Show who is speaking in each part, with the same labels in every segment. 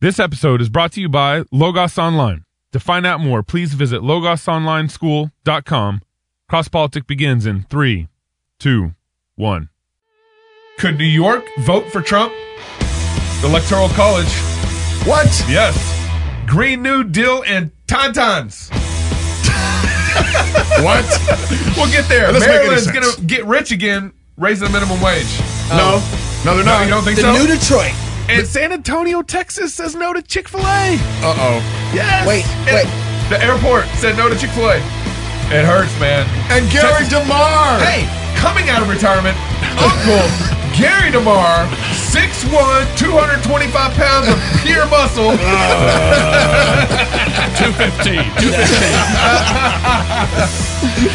Speaker 1: This episode is brought to you by Logos Online. To find out more, please visit logosonlineschool.com. Cross Politic begins in three, two, one. Could New York vote for Trump? The Electoral College.
Speaker 2: What?
Speaker 1: Yes. Green New Deal and Tauntauns.
Speaker 2: What?
Speaker 1: We'll get there.
Speaker 2: That
Speaker 1: Maryland's going to get rich again, raising the minimum wage.
Speaker 2: no. Um, no, they're
Speaker 1: No,
Speaker 2: not.
Speaker 1: you don't think
Speaker 3: The
Speaker 1: so?
Speaker 3: new Detroit.
Speaker 1: And San Antonio, Texas says no to Chick fil A.
Speaker 2: Uh-oh.
Speaker 1: Yes.
Speaker 3: Wait,
Speaker 1: And
Speaker 3: wait.
Speaker 1: The airport said no to Chick fil A. It hurts, man.
Speaker 2: And Gary
Speaker 1: Texas-
Speaker 2: DeMar.
Speaker 1: Hey, coming out of retirement, Uncle Gary DeMar, 6'1, 225 pounds of pure muscle.
Speaker 4: Uh, 215. 215.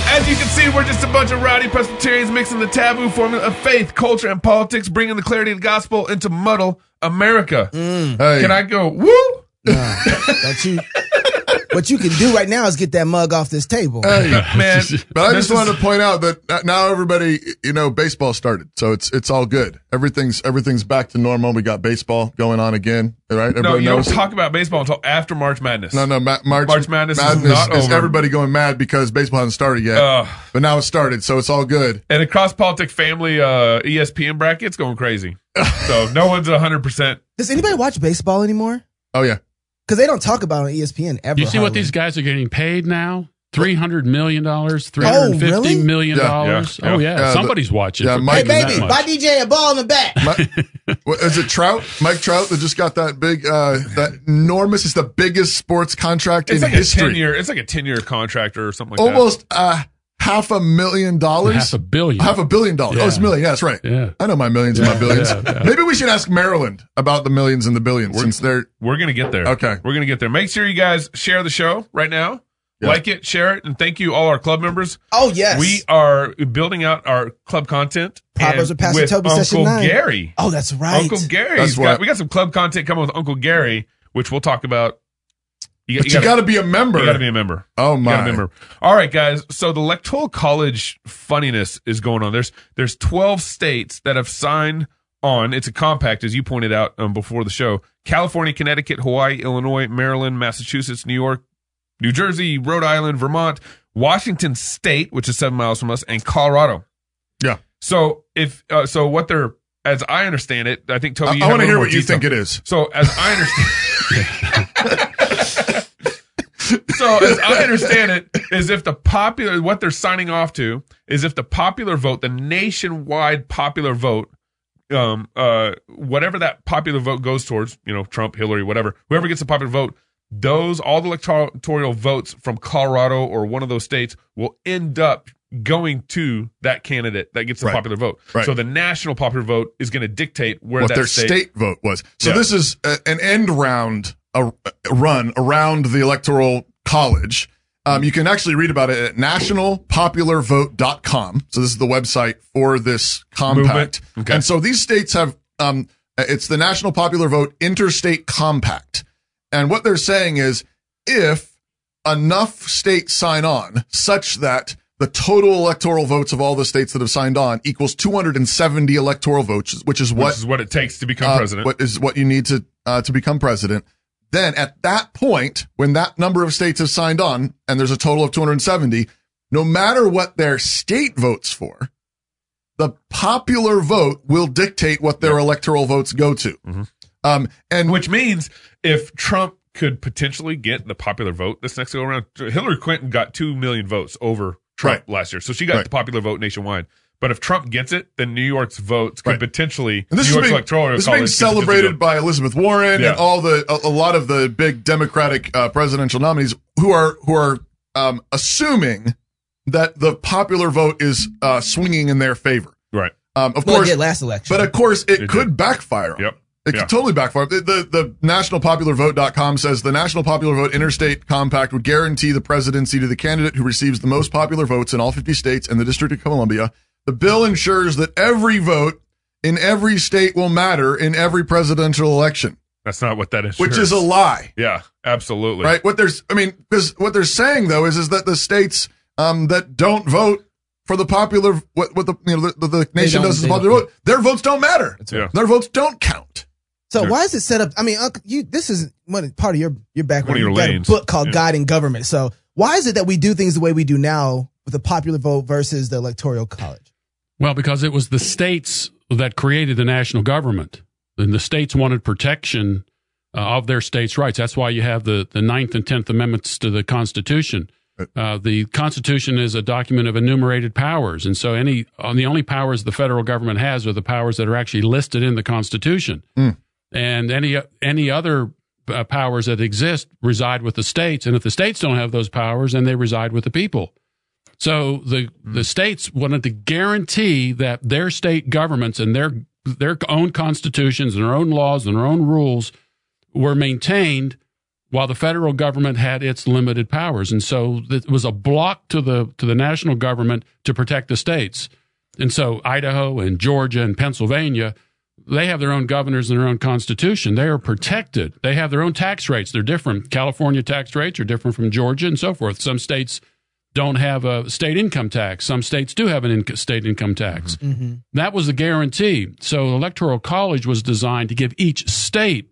Speaker 1: As you can see, we're just a bunch of rowdy Presbyterians mixing the taboo formula of faith, culture, and politics, bringing the clarity of the gospel into muddle America. Mm.
Speaker 2: Hey.
Speaker 1: Can I go, woo?
Speaker 3: That you, what you can do right now is get that mug off this table.
Speaker 2: Hey.
Speaker 1: Man,
Speaker 2: But I just wanted to point out that now everybody, you know, baseball started, so it's it's all good. Everything's everything's back to normal. We got baseball going on again, right?
Speaker 1: No,
Speaker 2: Everybody
Speaker 1: you don't
Speaker 2: knows.
Speaker 1: talk about baseball until after March Madness.
Speaker 2: no, no, Ma- March,
Speaker 1: March Madness is not
Speaker 2: is
Speaker 1: over.
Speaker 2: everybody going mad because baseball hasn't started yet.
Speaker 1: Ugh.
Speaker 2: but now it's started, so it's all good.
Speaker 1: And across politic family uh, ESPN bracket's going crazy. so no one's 100%.
Speaker 3: Does anybody watch baseball anymore?
Speaker 2: Oh yeah,
Speaker 3: Because they don't talk about it on ESPN ever.
Speaker 4: You see what these guys are getting paid now? Three hundred million dollars, three hundred fifty
Speaker 3: really?
Speaker 4: million
Speaker 2: Yeah.
Speaker 4: dollars.
Speaker 1: Yeah.
Speaker 4: Oh yeah,
Speaker 2: Yeah,
Speaker 4: somebody's watching.
Speaker 2: yeah, Mike-
Speaker 3: Hey, baby,
Speaker 4: that
Speaker 3: buy. DJ a ball in the back.
Speaker 2: Ma- what, is it Trout? Mike Trout that just got that big, uh, that enormous. It's the biggest sports contract
Speaker 1: It's
Speaker 2: in
Speaker 1: like
Speaker 2: history.
Speaker 1: a 10 year, it's like a 10 year contract or something like that.
Speaker 2: Almost uh, half a million dollars.
Speaker 4: half a billion.
Speaker 2: Half a billion dollars. Oh, it's a million. Yeah, that's right.
Speaker 4: Yeah.
Speaker 2: I know my millions and my billions.
Speaker 4: yeah, yeah.
Speaker 2: Maybe we should ask Maryland about the millions and the billions since they're.
Speaker 1: We're going to get there.
Speaker 2: Okay.
Speaker 1: We're going to get there. Make sure you guys share the show right now.
Speaker 2: Yeah.
Speaker 1: Like it, share it, and thank you all our club members.
Speaker 3: Oh, yes.
Speaker 1: We are building out our club content.
Speaker 3: Proverbs
Speaker 1: and
Speaker 3: with Pastor Toby,
Speaker 1: Uncle
Speaker 3: session nine.
Speaker 1: Gary.
Speaker 3: oh, that's right.
Speaker 1: Uncle Gary.
Speaker 2: That's
Speaker 1: He's got, we got some club content coming with Uncle Gary, which we'll talk about. You,
Speaker 2: But you, got to be a member.
Speaker 1: you got to be a member.
Speaker 2: Oh my!
Speaker 1: remember. All right, guys. So the electoral college funniness is going on. There's there's 12 states that have signed on. It's a compact, as you pointed out um, before the show. California, Connecticut, Hawaii, Illinois, Maryland, Massachusetts, New York, New Jersey, Rhode Island, Vermont, Washington State, which is seven miles from us, and Colorado.
Speaker 2: Yeah.
Speaker 1: So if uh, so, what they're as I understand it, I think Toby.
Speaker 2: I, I want to hear what
Speaker 1: more
Speaker 2: you think it is.
Speaker 1: So as I understand, so as I understand it, is if the popular what they're signing off to is if the popular vote, the nationwide popular vote, um, uh, whatever that popular vote goes towards, you know, Trump, Hillary, whatever, whoever gets the popular vote, those all the electoral votes from Colorado or one of those states will end up going to that candidate that gets the
Speaker 2: Right.
Speaker 1: popular vote.
Speaker 2: Right.
Speaker 1: So the national popular vote is going to dictate where
Speaker 2: What
Speaker 1: that
Speaker 2: their
Speaker 1: state,
Speaker 2: state, vote was. So
Speaker 1: Yeah.
Speaker 2: this is a, an end round, a, a run around the electoral college. Um, you can actually read about it at nationalpopularvote.com. So this is the website for this compact.
Speaker 1: Okay.
Speaker 2: And so these states have, um, it's the National Popular Vote Interstate Compact. And what they're saying is if enough states sign on such that the total electoral votes of all the states that have signed on equals 270 electoral votes, which is what
Speaker 1: which is what it takes to become
Speaker 2: uh,
Speaker 1: president.
Speaker 2: What is what you need to uh, to become president? Then at that point, when that number of states have signed on, and there's a total of 270, no matter what their state votes for, the popular vote will dictate what their electoral votes go to.
Speaker 1: Mm-hmm.
Speaker 2: Um, and
Speaker 1: Which means if Trump could potentially get the popular vote this next go around, Hillary Clinton got 2 million votes over Trump
Speaker 2: Right.
Speaker 1: last year. So she got
Speaker 2: Right.
Speaker 1: the popular vote nationwide. But if Trump gets it, then New York's votes could
Speaker 2: Right.
Speaker 1: potentially,
Speaker 2: And this
Speaker 1: New
Speaker 2: is
Speaker 1: York's
Speaker 2: being,
Speaker 1: electoral
Speaker 2: this is being celebrated by Elizabeth Warren
Speaker 1: Yeah.
Speaker 2: and all the a, a lot of the big Democratic uh, presidential nominees who are who are um, assuming that the popular vote is uh, swinging in their favor.
Speaker 1: Right.
Speaker 2: Um, of
Speaker 3: Well,
Speaker 2: course,
Speaker 3: yeah, last election.
Speaker 2: but of course, it,
Speaker 1: It
Speaker 2: could
Speaker 1: did.
Speaker 2: backfire.
Speaker 1: Yep.
Speaker 2: them. It
Speaker 1: Yeah.
Speaker 2: could totally backfire. The, the, the nationalpopularvote.com says the National Popular Vote Interstate Compact would guarantee the presidency to the candidate who receives the most popular votes in all 50 states and the District of Columbia. The bill ensures that every vote in every state will matter in every presidential election,
Speaker 1: That's not what that is.
Speaker 2: which is a lie,
Speaker 1: Yeah, absolutely.
Speaker 2: right? What there's, I mean, because what they're saying though is, is that the states, um, that don't vote for the popular, what, what the, you know, the, the nation does is the
Speaker 3: they
Speaker 2: popular vote, their votes don't matter.
Speaker 1: Yeah.
Speaker 2: Their votes don't count.
Speaker 3: So
Speaker 1: Sure.
Speaker 3: why is it set up? I mean, Uncle, you this is one part of your your background.
Speaker 1: One of your
Speaker 3: you got
Speaker 1: lanes.
Speaker 3: a book called
Speaker 1: Yeah.
Speaker 3: God and Government. So why is it that we do things the way we do now with the popular vote versus the electoral college?
Speaker 4: Well, because it was the states that created the national government, and the states wanted protection uh, of their states' rights. That's why you have the the Ninth and Tenth Amendments to the Constitution. Uh, the Constitution is a document of enumerated powers, and so any uh, the only powers the federal government has are the powers that are actually listed in the Constitution, and any any other uh, powers that exist reside with the states. And if the states don't have those powers, then they reside with the people. So the the mm. states wanted to guarantee that their state governments and their their own constitutions and their own laws and their own rules were maintained while the federal government had its limited powers. And so it was a block to the to the national government to protect the states. And so Idaho and Georgia and Pennsylvania, they have their own governors and their own constitution. They are protected. They have their own tax rates. They're different. California tax rates are different from Georgia and so forth. Some states don't have a state income tax. Some states do have an in- state income tax. That was the guarantee. So electoral college was designed to give each state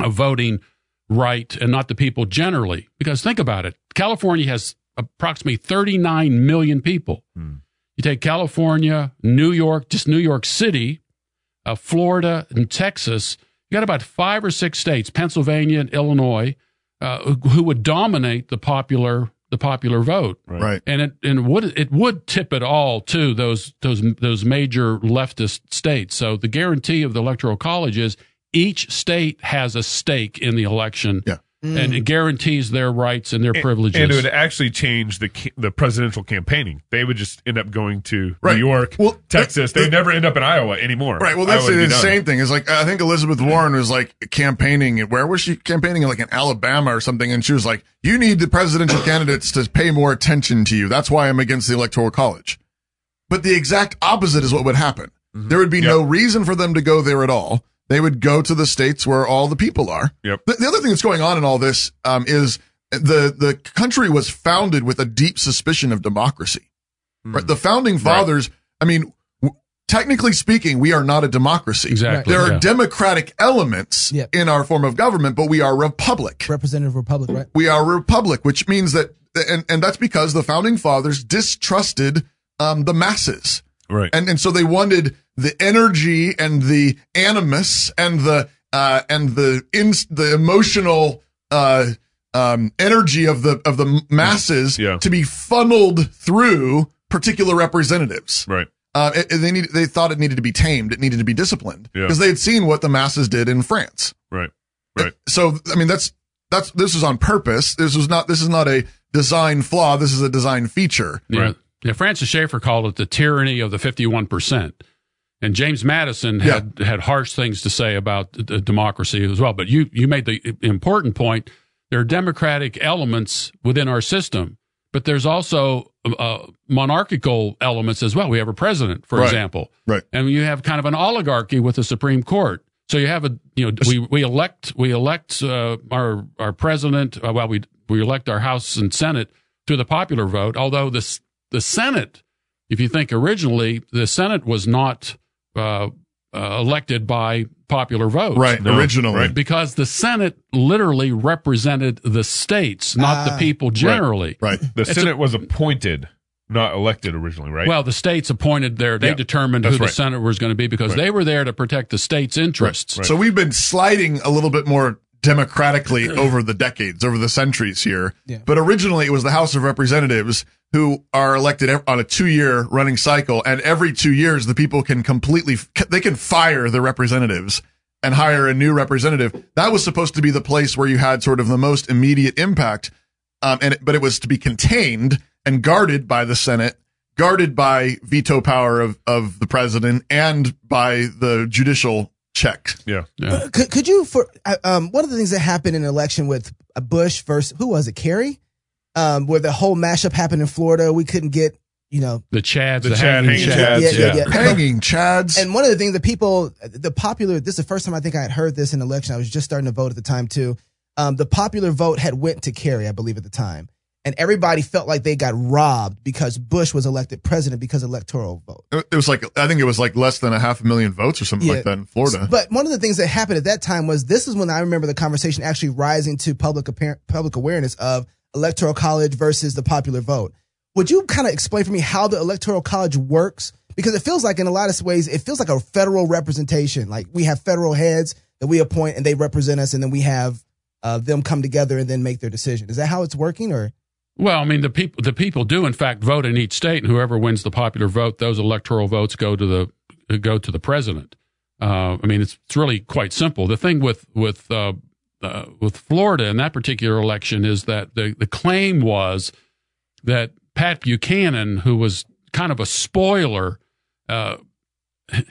Speaker 4: a voting right and not the people generally. Because think about it. California has approximately 39 million people. You take California, New York, just New York City, uh, Florida, and Texas. You got about five or six states, Pennsylvania and Illinois, uh, who would dominate the popular the popular vote
Speaker 2: Right.
Speaker 4: and it and would it would tip it all to those those those major leftist states. So the guarantee of the electoral college is each state has a stake in the election,
Speaker 2: Yeah.
Speaker 4: And it mm. guarantees their rights and their privileges.
Speaker 1: And it would actually change the the presidential campaigning. They would just end up going to
Speaker 2: Right.
Speaker 1: New York,
Speaker 2: Well,
Speaker 1: Texas. They'd never end up in Iowa anymore.
Speaker 2: Right. Well, that's
Speaker 1: Iowa
Speaker 2: the
Speaker 1: would be
Speaker 2: insane thing. Is like I think Elizabeth Warren was like campaigning. Where was she campaigning? Like in Alabama or something. And she was like, "You need the presidential candidates to pay more attention to you. That's why I'm against the electoral college." But the exact opposite is what would happen. Mm-hmm. There would be no reason for them to go there at all. They would go to the states where all the people are.
Speaker 1: Yep.
Speaker 2: The, the other thing that's going on in all this um, is the the country was founded with a deep suspicion of democracy. Right. The founding fathers. I mean, w- technically speaking, we are not a democracy.
Speaker 4: Exactly,
Speaker 2: There are
Speaker 4: yeah.
Speaker 2: democratic elements
Speaker 3: Yep.
Speaker 2: in our form of government, but we are republic.
Speaker 3: Representative Republic, right?
Speaker 2: We are a republic, which means that, and and that's because the founding fathers distrusted um, the masses.
Speaker 1: Right.
Speaker 2: And and so they wanted the energy and the animus and the uh and the in the emotional uh um energy of the of the masses
Speaker 1: Yeah.
Speaker 2: to be funneled through particular representatives.
Speaker 1: right.
Speaker 2: Uh, it- it- they need they thought it needed to be tamed. It needed to be disciplined
Speaker 1: Yeah.
Speaker 2: because they had seen what the masses did in France.
Speaker 1: Right. Right.
Speaker 2: So I mean that's that's this is on purpose. This was not this is not a design flaw. This is a design feature.
Speaker 4: Yeah.
Speaker 1: Right.
Speaker 4: Yeah, Francis Schaeffer called it the tyranny of the 51%. And James Madison had, had harsh things to say about democracy as well. But you, you made the important point. There are democratic elements within our system, but there's also uh, monarchical elements as well. We have a president, for
Speaker 2: Right.
Speaker 4: example.
Speaker 2: Right.
Speaker 4: And you have kind of an oligarchy with the Supreme Court. So you have a, you know, we, we elect, we elect, uh, our, our president, uh, well, we, we elect our House and Senate through the popular vote, although this, the Senate, if you think originally, the Senate was not, uh, uh, elected by popular vote.
Speaker 2: Right.
Speaker 1: No,
Speaker 2: originally.
Speaker 1: right.
Speaker 4: Because the Senate literally represented the states, not the
Speaker 3: Ah.
Speaker 4: people generally.
Speaker 2: Right.
Speaker 1: The
Speaker 4: It's
Speaker 1: Senate was appointed, not elected originally, right?
Speaker 4: Well, the states appointed their, they
Speaker 1: Yeah,
Speaker 4: determined who
Speaker 1: that's
Speaker 4: the
Speaker 1: right.
Speaker 4: Senate was going to be because they were there to protect the state's interests.
Speaker 1: Right.
Speaker 2: So we've been sliding a little bit more democratically over the decades, over the centuries here.
Speaker 3: Yeah.
Speaker 2: But originally it was the House of Representatives who are elected on a two year running cycle. And every two years, the people can completely, they can fire the representatives and hire a new representative. That was supposed to be the place where you had sort of the most immediate impact. Um, and but it was to be contained and guarded by the Senate, guarded by veto power of, of the president and by the judicial check.
Speaker 1: yeah.
Speaker 4: Yeah.
Speaker 3: Could, could you for uh, um one of the things that happened in an election with uh, Bush versus who was it Kerry, um where the whole mashup happened in Florida. We couldn't get you know
Speaker 4: The Chads,
Speaker 1: The
Speaker 4: the,
Speaker 1: Chad
Speaker 4: hanging
Speaker 1: hanging
Speaker 4: Chads.
Speaker 1: Chads,
Speaker 3: yeah, yeah, yeah.
Speaker 2: Hanging Chads.
Speaker 3: And one of the things that people, the popular, this is the first time I think I had heard this in an election. I was just starting to vote at the time too. Um, the popular vote had went to Kerry, I believe, at the time, and everybody felt like they got robbed because Bush was elected president because electoral vote.
Speaker 2: It was like I think it was like less than a half a million votes or something
Speaker 3: Yeah.
Speaker 2: like that in Florida.
Speaker 3: But one of the things that happened at that time was this is when I remember the conversation actually rising to public appar- public awareness of electoral college versus the popular vote. Would you kind of explain for me how the electoral college works? Because it feels like in a lot of ways it feels like a federal representation. Like we have federal heads that we appoint and they represent us, and then we have uh, them come together and then make their decision. Is that how it's working, or
Speaker 4: Well, I mean, the people the people do in fact vote in each state, and whoever wins the popular vote, those electoral votes go to the go to the president. Uh, I mean, it's it's really quite simple. The thing with with uh, uh, with Florida in that particular election is that the the claim was that Pat Buchanan, who was kind of a spoiler, uh,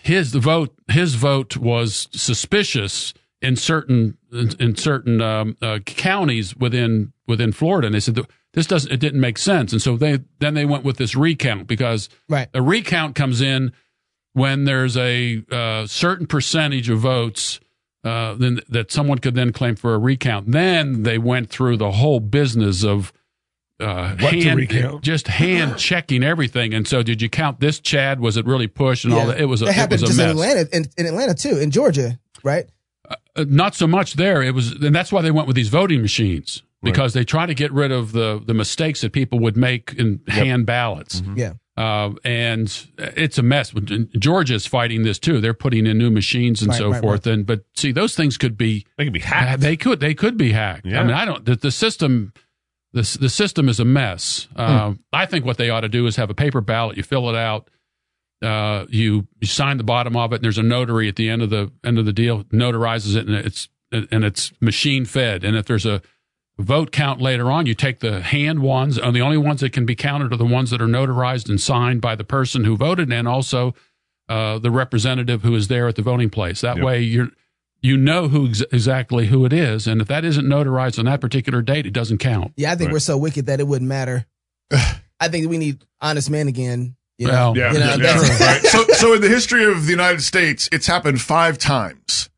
Speaker 4: his vote his vote was suspicious in certain in, in certain um, uh, counties within within Florida, and they said this doesn't it didn't make sense, and so they then they went with this recount because
Speaker 3: right?
Speaker 4: a recount comes in when there's a uh, certain percentage of votes uh, then that someone could then claim for a recount. Then they went through the whole business of uh,
Speaker 1: What to
Speaker 4: hand,
Speaker 1: recount?
Speaker 4: just hand checking everything. And so, did you count this Chad? Was it really push and all that? It was a,
Speaker 3: that
Speaker 4: it
Speaker 3: happened
Speaker 4: was a
Speaker 3: just in. Atlanta, in, in Atlanta too, in Georgia, right?
Speaker 4: Uh, not so much there. It was, and that's why they went with these voting machines because they try to get rid of the the mistakes that people would make in hand ballots.
Speaker 1: Mm-hmm.
Speaker 3: Yeah.
Speaker 4: Uh, and it's a mess. Georgia's fighting this too. They're putting in new machines and
Speaker 3: Right,
Speaker 4: so
Speaker 3: right,
Speaker 4: forth. And but see, those things could be
Speaker 1: They can be hacked.
Speaker 4: they could they could be hacked.
Speaker 1: Yeah.
Speaker 4: I mean, I don't. The, the system, the the system is a mess. Uh, I think what they ought to do is have a paper ballot. You fill it out. Uh, you you sign the bottom of it, and there's a notary at the end of the end of the deal notarizes it, and it's and it's machine fed. And if there's a vote count later on, you take the hand ones, and the only ones that can be counted are the ones that are notarized and signed by the person who voted, and also uh, the representative who is there at the voting place. That
Speaker 1: Yep.
Speaker 4: way, you're you know who ex- exactly who it is, and if that isn't notarized on that particular date, it doesn't count.
Speaker 3: Yeah, I think
Speaker 1: Right.
Speaker 3: we're so wicked that it wouldn't matter. I think we need honest men again. You know?
Speaker 4: Well,
Speaker 1: Yeah,
Speaker 3: You know,
Speaker 1: yeah,
Speaker 3: that's-
Speaker 1: right.
Speaker 2: so, so in the history of the United States, it's happened five times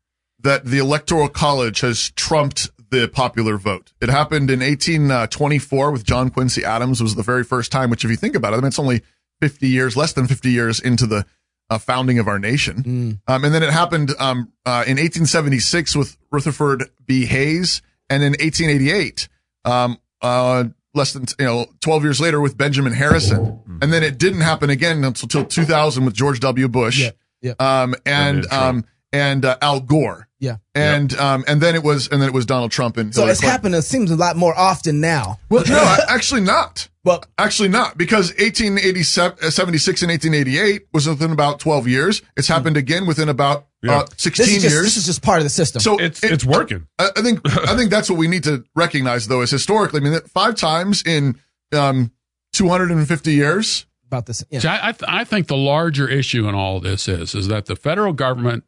Speaker 2: that the Electoral College has trumped the popular vote. It happened in 1824 with John Quincy Adams was the very first time, which if you think about it, I mean, it's only 50 years, less than 50 years into the uh, founding of our nation. Um, and then it happened um, uh, in 1876 with Rutherford B. Hayes, and in 1888, um, uh, less than you know 12 years later with Benjamin Harrison, and then it didn't happen again until 2000 with George W. Bush,
Speaker 3: Yeah, yeah.
Speaker 2: um, and
Speaker 1: And
Speaker 2: um, and uh, Al Gore,
Speaker 3: Yeah.
Speaker 2: and um, and then it was and then it was Donald Trump and
Speaker 3: So
Speaker 2: Hillary
Speaker 3: it's
Speaker 2: Clinton.
Speaker 3: happened. It seems a lot more often now.
Speaker 2: Well, no, actually not.
Speaker 3: Well,
Speaker 2: Actually not, because 1876 uh, and 1888 was within about 12 years. It's happened again within about
Speaker 1: Yeah.
Speaker 2: uh, 16
Speaker 3: this just
Speaker 2: years.
Speaker 3: this is just part of the system.
Speaker 2: so
Speaker 1: It's
Speaker 2: it-
Speaker 1: it's working.
Speaker 2: I, I think I think that's what we need to recognize, though, is historically. I mean, that five times in um, 250 years.
Speaker 3: about this. Yeah.
Speaker 4: See, I, I, th- I think the larger issue in all this is is that the federal government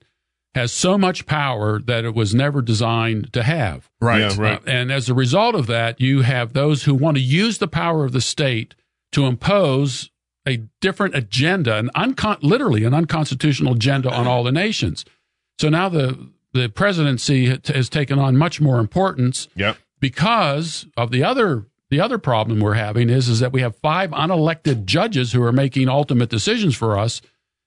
Speaker 4: has so much power that it was never designed to have.
Speaker 2: Right.
Speaker 1: Yeah, right.
Speaker 4: Uh, and as a result of that, you have those who want to use the power of the state to impose a different agenda, an uncon- literally an unconstitutional agenda on all the nations. So now the the presidency has taken on much more importance
Speaker 1: Yep.
Speaker 4: because of the other the other problem we're having is is that we have five unelected judges who are making ultimate decisions for us,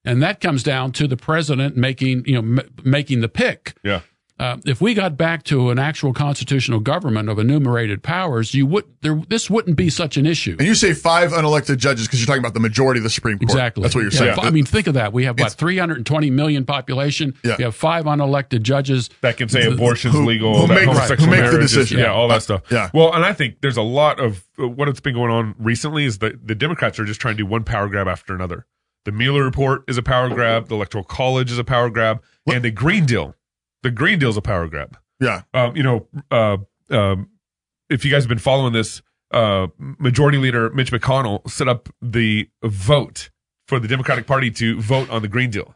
Speaker 4: and that comes down to the president making you know m- making the pick.
Speaker 1: Yeah.
Speaker 4: Uh, if we got back to an actual constitutional government of enumerated powers, you would there this wouldn't be such an issue.
Speaker 2: And you say five unelected judges because you're talking about the majority of the Supreme Court.
Speaker 4: Exactly.
Speaker 2: That's what you're
Speaker 4: Yeah,
Speaker 2: saying.
Speaker 4: I mean, think of that. We have what 320 million population.
Speaker 2: Yeah.
Speaker 4: We have five unelected judges.
Speaker 1: that can say abortion's
Speaker 2: Who-
Speaker 1: legal,
Speaker 2: who make-
Speaker 1: homosexual
Speaker 2: who make the decision.
Speaker 1: yeah, all that
Speaker 2: Uh,
Speaker 1: stuff.
Speaker 2: yeah.
Speaker 1: Well, and I think there's a lot of uh, what has been going on recently is that the Democrats are just trying to do one power grab after another. The Mueller report is a power grab. The Electoral College is a power grab, and the Green Deal, the Green Deal is a power grab.
Speaker 2: yeah.
Speaker 1: Um, you know, uh, um, if you guys have been following this, uh, Majority Leader Mitch McConnell set up the vote for the Democratic Party to vote on the Green Deal,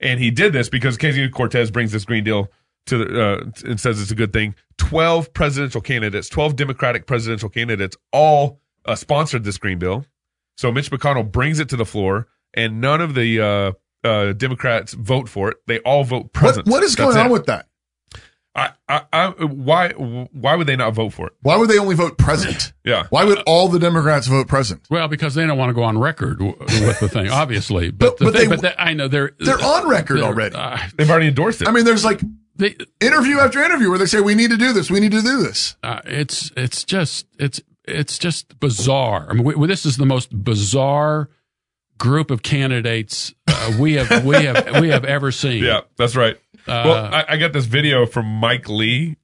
Speaker 1: and he did this because Casey Cortez brings this Green Deal to the uh, and says it's a good thing. Twelve presidential candidates, twelve Democratic presidential candidates, all uh, sponsored this Green Bill. So Mitch McConnell brings it to the floor, and none of the uh, uh, Democrats vote for it. They all vote
Speaker 2: What,
Speaker 1: present.
Speaker 2: what is
Speaker 1: That's
Speaker 2: going on
Speaker 1: it.
Speaker 2: with that?
Speaker 1: I, I, I, why, why would they not vote for it?
Speaker 2: Why would they only vote present?
Speaker 1: Yeah.
Speaker 2: Why would all the Democrats vote present?
Speaker 4: Well, because they don't want to go on record w- with the thing, obviously. But,
Speaker 2: But-
Speaker 4: the
Speaker 2: but
Speaker 4: thing,
Speaker 2: they-
Speaker 4: but they, I know they're
Speaker 2: They're on record
Speaker 4: they're-
Speaker 2: already.
Speaker 4: uh,
Speaker 1: They've already endorsed it.
Speaker 2: I mean, there's like
Speaker 4: they,
Speaker 2: interview after interview where they say we need to do this, we need to do this.
Speaker 4: uh, it's it's just it's it's just bizarre. I mean, we, this is the most bizarre group of candidates uh, we have we have we have ever seen.
Speaker 1: yeah, that's right.
Speaker 4: Uh,
Speaker 1: well, I, I got this video from Mike Lee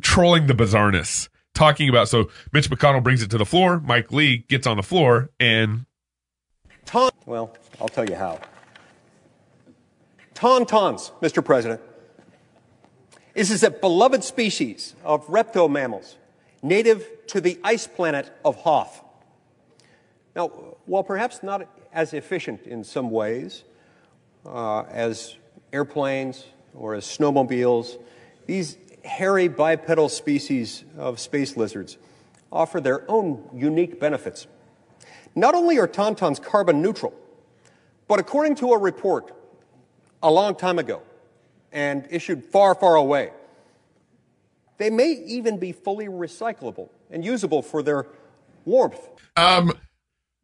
Speaker 1: trolling the bizarreness, talking about. So Mitch McConnell brings it to the floor. Mike Lee gets on the floor and
Speaker 5: Taun- well, I'll tell you how. Tauntauns, Mr. President. This is a beloved species of reptile mammals, native to the ice planet of Hoth. Now, while perhaps not as efficient in some ways uh, as airplanes or as snowmobiles, these hairy bipedal species of space lizards offer their own unique benefits. Not only are tauntauns carbon neutral, but according to a report a long time ago and issued far, far away, they may even be fully recyclable and usable for their warmth.
Speaker 2: Um,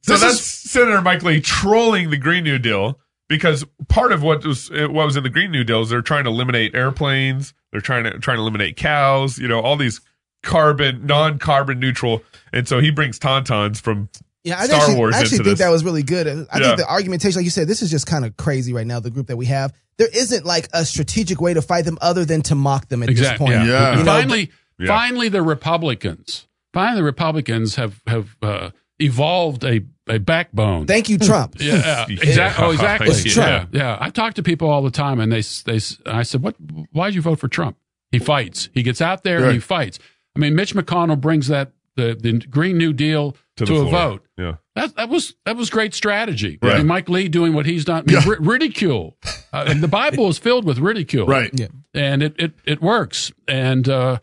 Speaker 1: So
Speaker 2: this
Speaker 1: that's
Speaker 2: is
Speaker 1: Senator Mike Lee trolling the Green New Deal because part of what was what was in the Green New Deal is they're trying to eliminate airplanes, they're trying to trying to eliminate cows, you know, all these carbon non-carbon neutral, and so he brings tauntauns from
Speaker 3: Yeah, I
Speaker 1: Star
Speaker 3: actually,
Speaker 1: Wars
Speaker 3: I actually think
Speaker 1: this.
Speaker 3: that was really good. I
Speaker 1: Yeah.
Speaker 3: think the argumentation, like you said, this is just kind of crazy right now. The group that we have, there isn't like a strategic way to fight them other than to mock them at
Speaker 4: Exactly.
Speaker 3: this point.
Speaker 2: Yeah.
Speaker 3: You know,
Speaker 4: finally,
Speaker 1: Yeah.
Speaker 4: finally, the Republicans, finally, the Republicans have have uh, evolved a a backbone.
Speaker 3: Thank you, Trump.
Speaker 4: Yeah,
Speaker 1: Yeah.
Speaker 4: exactly. Oh, exactly.
Speaker 3: It's
Speaker 4: yeah,
Speaker 3: Trump.
Speaker 4: yeah. I talk to people all the time, and they they. I said, "What? Why'd you vote for Trump? He fights. He gets out there and he fights. I mean, Mitch McConnell brings that the the Green New Deal to,
Speaker 1: the
Speaker 4: a
Speaker 1: floor.
Speaker 4: vote.
Speaker 1: Yeah.
Speaker 4: That that was that was great strategy. I
Speaker 1: Right.
Speaker 4: mean, Mike Lee doing what he's done. I mean, ri- ridicule. Uh, and the Bible is filled with ridicule.
Speaker 2: right.
Speaker 3: Yeah.
Speaker 4: and it it it works. And uh,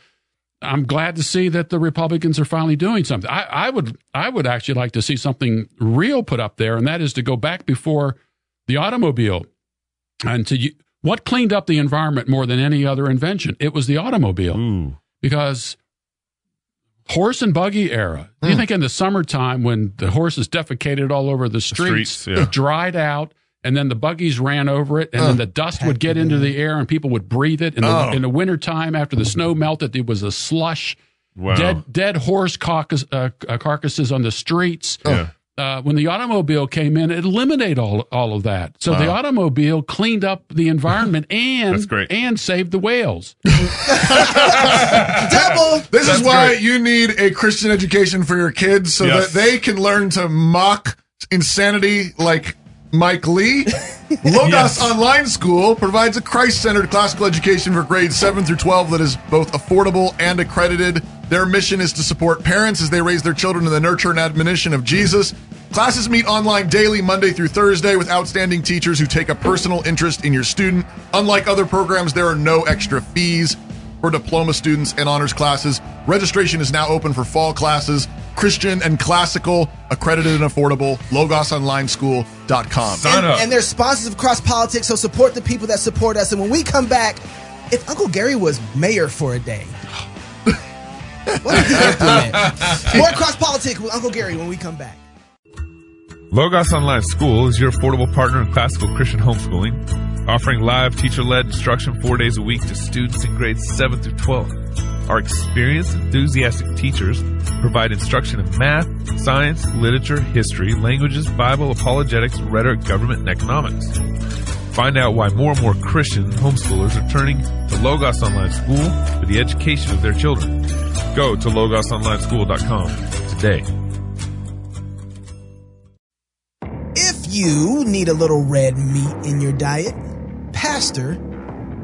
Speaker 4: I'm glad to see that the Republicans are finally doing something. I, I would I would actually like to see something real put up there, and that is to go back before the automobile and to what cleaned up the environment more than any other invention. It was the automobile
Speaker 1: Ooh.
Speaker 4: because horse and buggy era. Do you hmm. think in the summertime when the horses defecated all over the streets,
Speaker 1: streets, yeah.
Speaker 4: dried out, and then the buggies ran over it, and then the dust would get into the air, and people would breathe it. In the,
Speaker 2: Oh.
Speaker 4: in the wintertime, after the snow melted, it was a slush.
Speaker 1: Wow.
Speaker 4: Dead, dead horse carcass, uh, uh, carcasses on the streets.
Speaker 1: Yeah.
Speaker 4: Uh, when the automobile came in, it eliminated all all of that. So the automobile cleaned up the environment and
Speaker 1: That's great.
Speaker 4: and saved the whales.
Speaker 3: Double.
Speaker 2: This
Speaker 1: That's
Speaker 2: is why
Speaker 1: great.
Speaker 2: you need a Christian education for your kids so
Speaker 1: Yes.
Speaker 2: that they can learn to mock insanity like Mike Lee. Logos
Speaker 1: Yes.
Speaker 2: Online School provides a Christ centered classical education for grades 7 through 12 that is both affordable and accredited. Their mission is to support parents as they raise their children in the nurture and admonition of Jesus. Classes meet online daily, Monday through Thursday, with outstanding teachers who take a personal interest in your student. Unlike other programs, there are no extra fees for diploma students and honors classes. Registration is now open for fall classes. Christian and classical, accredited and affordable. LogosOnlineSchool.com.
Speaker 1: Sign
Speaker 3: and,
Speaker 1: up.
Speaker 3: and they're sponsors of Cross Politics, so support the people that support us. And when we come back, if Uncle Gary was mayor for a day, what would he implement? More Cross Politics with Uncle Gary when we come back.
Speaker 1: Logos Online School is your affordable partner in classical Christian homeschooling, offering live teacher-led instruction four days a week to students in grades 7 through 12. Our experienced, enthusiastic teachers provide instruction in math, science, literature, history, languages, Bible, apologetics, rhetoric, government, and economics. Find out why more and more Christian homeschoolers are turning to Logos Online School for the education of their children. Go to logosonlineschool.com today.
Speaker 3: You need a little red meat in your diet, Pastor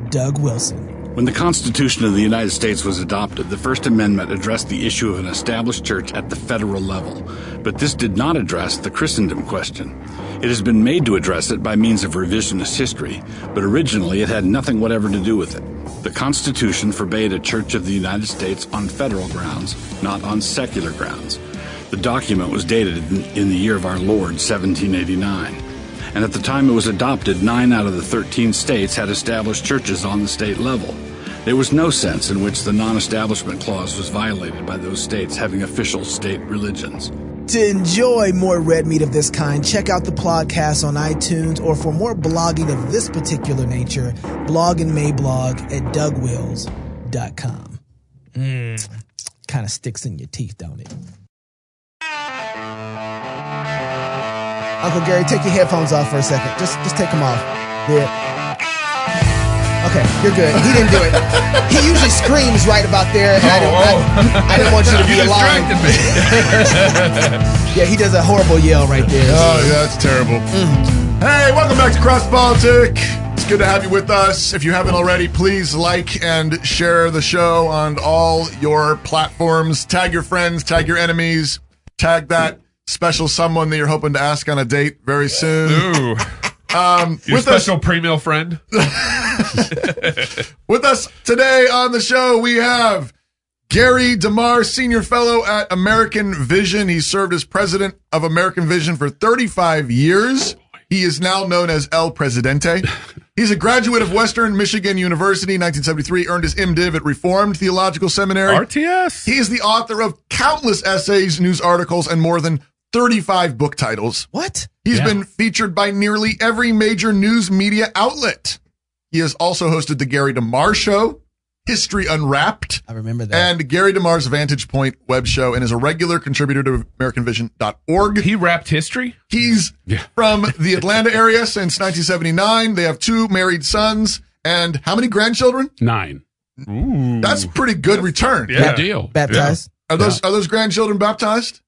Speaker 3: Doug Wilson.
Speaker 6: When the Constitution of the United States was adopted, the First Amendment addressed the issue of an established church at the federal level, but this did not address the Christendom question. It has been made to address it by means of revisionist history, but originally it had nothing whatever to do with it. The Constitution forbade a church of the United States on federal grounds, not on secular grounds. The document was dated in, in the year of our Lord, 1789 and at the time it was adopted, nine out of the 13 states had established churches on the state level. There was no sense in which the non establishment clause was violated by those states having official state religions.
Speaker 3: To enjoy more red meat of this kind, check out the podcast on iTunes, or for more blogging of this particular nature, blog and Mablog at dougwils.com. Mmm, kind of sticks in your teeth, don't it? Uncle Gary, take your headphones off for a second. Just, just take them off. Yeah. Okay, you're good. He didn't do it. He usually screams right about there, and I, didn't, I, oh. I didn't want you to be
Speaker 1: You
Speaker 3: alarmed. Yeah, he does a horrible yell right there.
Speaker 2: Oh, yeah, that's terrible. Mm. Hey, welcome back to Cross Politic. It's good to have you with us. If you haven't already, please like and share the show on all your platforms. Tag your friends, tag your enemies, tag that special someone that you're hoping to ask on a date very soon.
Speaker 1: Ooh.
Speaker 2: Um,
Speaker 1: Your
Speaker 2: with us,
Speaker 1: special pre-meal friend.
Speaker 2: with us today on the show, we have Gary DeMar, senior fellow at American Vision. He served as president of American Vision for 35 years. He is now known as El Presidente. He's a graduate of Western Michigan University, 1973, earned his MDiv at Reformed Theological Seminary.
Speaker 1: RTS.
Speaker 2: He is the author of countless essays, news articles, and more than 35 book titles.
Speaker 3: What?
Speaker 2: He's
Speaker 4: Yeah.
Speaker 2: been featured by nearly every major news media outlet. He has also hosted the Gary DeMar Show, History Unwrapped,
Speaker 3: I remember that.
Speaker 2: and Gary DeMar's Vantage Point web show, and is a regular contributor to AmericanVision.org.
Speaker 1: he rapped history.
Speaker 2: He's
Speaker 4: Yeah.
Speaker 2: from the Atlanta area since 1979. They have two married sons and how many grandchildren?
Speaker 4: Nine.
Speaker 1: Ooh.
Speaker 2: That's pretty good return.
Speaker 1: Yeah.
Speaker 4: Good deal.
Speaker 3: Baptized.
Speaker 2: Are those are those grandchildren baptized?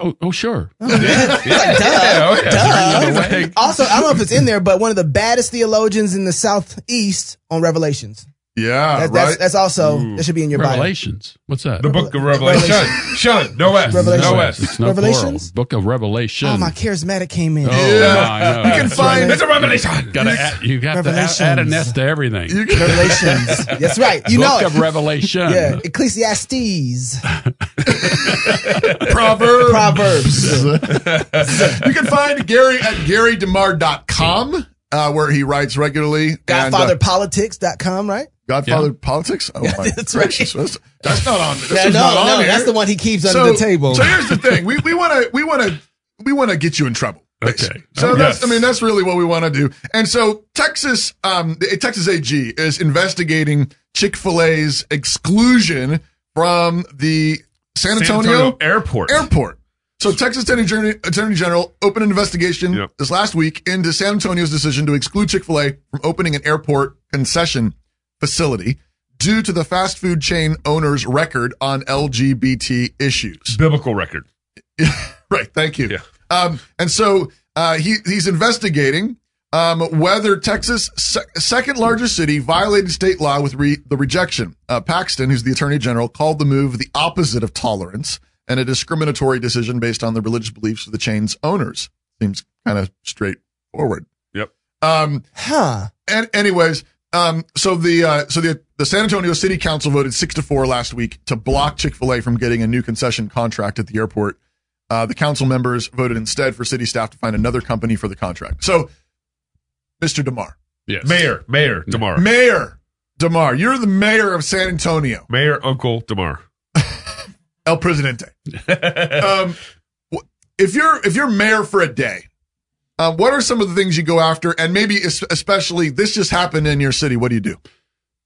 Speaker 4: Oh, oh sure.
Speaker 1: Yeah, yeah, yeah.
Speaker 3: Duh.
Speaker 1: It's like-
Speaker 3: Also, I don't know if it's in there, but one of the baddest theologians in the Southeast on Revelations.
Speaker 2: Yeah,
Speaker 3: That's,
Speaker 2: right.
Speaker 3: that's, that's also, that should be in your Bible.
Speaker 4: Revelations. What's that?
Speaker 1: the book of Revelation. Shut. Shut it. No S.
Speaker 3: Revelation.
Speaker 1: No
Speaker 4: It's no
Speaker 3: Revelations?
Speaker 4: plural. Book of Revelation.
Speaker 3: Oh, my charismatic came in.
Speaker 4: Oh,
Speaker 2: Yeah.
Speaker 4: I know.
Speaker 2: You can find
Speaker 1: It's a revelation.
Speaker 4: Gotta add, you have to add,
Speaker 3: Revelations.
Speaker 4: add an S to everything.
Speaker 2: you can,
Speaker 3: Revelations. That's right. You
Speaker 4: Book
Speaker 3: know it.
Speaker 4: of Revelation.
Speaker 3: Yeah, Ecclesiastes,
Speaker 2: Proverbs.
Speaker 3: Proverbs.
Speaker 2: you can find Gary at GaryDemar.com, uh, where he writes regularly. And, uh,
Speaker 3: GodfatherPolitics.com, right?
Speaker 2: Godfather
Speaker 4: Yeah.
Speaker 2: Politics? Oh, my
Speaker 3: that's right.
Speaker 2: gracious. That's, that's not on. This
Speaker 3: Yeah, no,
Speaker 2: not on
Speaker 3: no,
Speaker 2: here.
Speaker 3: that's the one he keeps
Speaker 2: so,
Speaker 3: under the table.
Speaker 2: So here's the thing. We we want to we want to we want to get you in trouble. basically.
Speaker 4: Okay.
Speaker 2: So
Speaker 4: Oh,
Speaker 2: that's
Speaker 1: yes.
Speaker 2: I mean that's really what we want to do. And so Texas um the Texas AG is investigating Chick-fil-A's exclusion from the San
Speaker 1: San
Speaker 2: Antonio,
Speaker 1: Antonio Airport.
Speaker 2: Airport. So Texas Attorney General, Attorney General opened an investigation
Speaker 1: Yep.
Speaker 2: this last week into San Antonio's decision to exclude Chick-fil-A from opening an airport concession facility due to the fast food chain owner's record on LGBT issues.
Speaker 1: Biblical record.
Speaker 2: right. Thank you.
Speaker 1: Yeah.
Speaker 2: Um, and so uh, he he's investigating um, whether Texas' se- second largest city violated state law with re- the rejection. Uh, Paxton, who's the attorney general, called the move the opposite of tolerance and a discriminatory decision based on the religious beliefs of the chain's owners. Seems kind of straightforward.
Speaker 1: Yep.
Speaker 2: Um,
Speaker 3: Huh.
Speaker 2: and anyways, um, so the uh, so the the San Antonio City Council voted six to four last week to block Chick Fil A from getting a new concession contract at the airport. Uh, the council members voted instead for city staff to find another company for the contract. So, Mr. DeMar,
Speaker 4: Yes.
Speaker 1: Mayor. Mayor DeMar.
Speaker 2: Mayor DeMar, you're the mayor of San Antonio,
Speaker 1: Mayor Uncle DeMar.
Speaker 2: El Presidente. um, if you're if you're mayor for a day, uh, what are some of the things you go after? And maybe especially this just happened in your city. What do you do?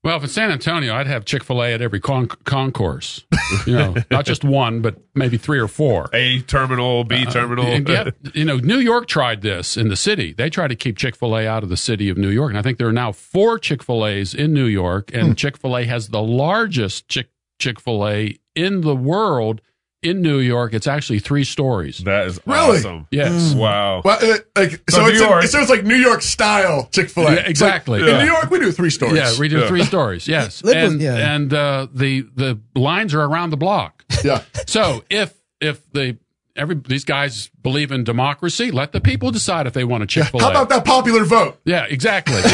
Speaker 4: Well, if it's San Antonio, I'd have Chick fil A at every con- concourse. You know, not just one, but maybe three or four.
Speaker 1: A terminal, B terminal.
Speaker 4: And yet, you know, New York tried this in the city. They tried to keep Chick fil A out of the city of New York. And I think there are now four Chick fil A's in New York. And Chick fil A has the largest Chick Chick fil A in the world in New York. It's actually three stories.
Speaker 1: that is
Speaker 2: Really?
Speaker 1: awesome.
Speaker 4: Yes.
Speaker 1: Wow.
Speaker 2: Well, uh, like so,
Speaker 1: So
Speaker 2: it's
Speaker 1: New
Speaker 2: a-
Speaker 1: York-
Speaker 2: so it's like New York style Chick Fil A.
Speaker 4: Yeah, exactly.
Speaker 2: in
Speaker 4: Yeah.
Speaker 2: New York, we do three stories.
Speaker 4: Yeah, we do
Speaker 1: Yeah.
Speaker 4: three stories. Yes, and
Speaker 3: yeah.
Speaker 4: and uh, the the lines are around the block.
Speaker 2: yeah.
Speaker 4: So if if the every these guys believe in democracy, let the people decide if they want a Chick Fil A.
Speaker 2: How about that popular vote?
Speaker 4: Yeah, exactly.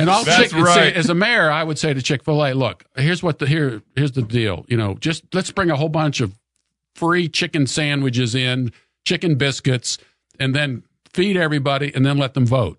Speaker 4: and I'll
Speaker 1: That's
Speaker 4: Chick-
Speaker 1: right.
Speaker 4: say, as a mayor, I would say to Chick Fil A, look, here's what the here here's the deal. You know, just let's bring a whole bunch of free chicken sandwiches in, chicken biscuits, and then feed everybody, and then let them vote.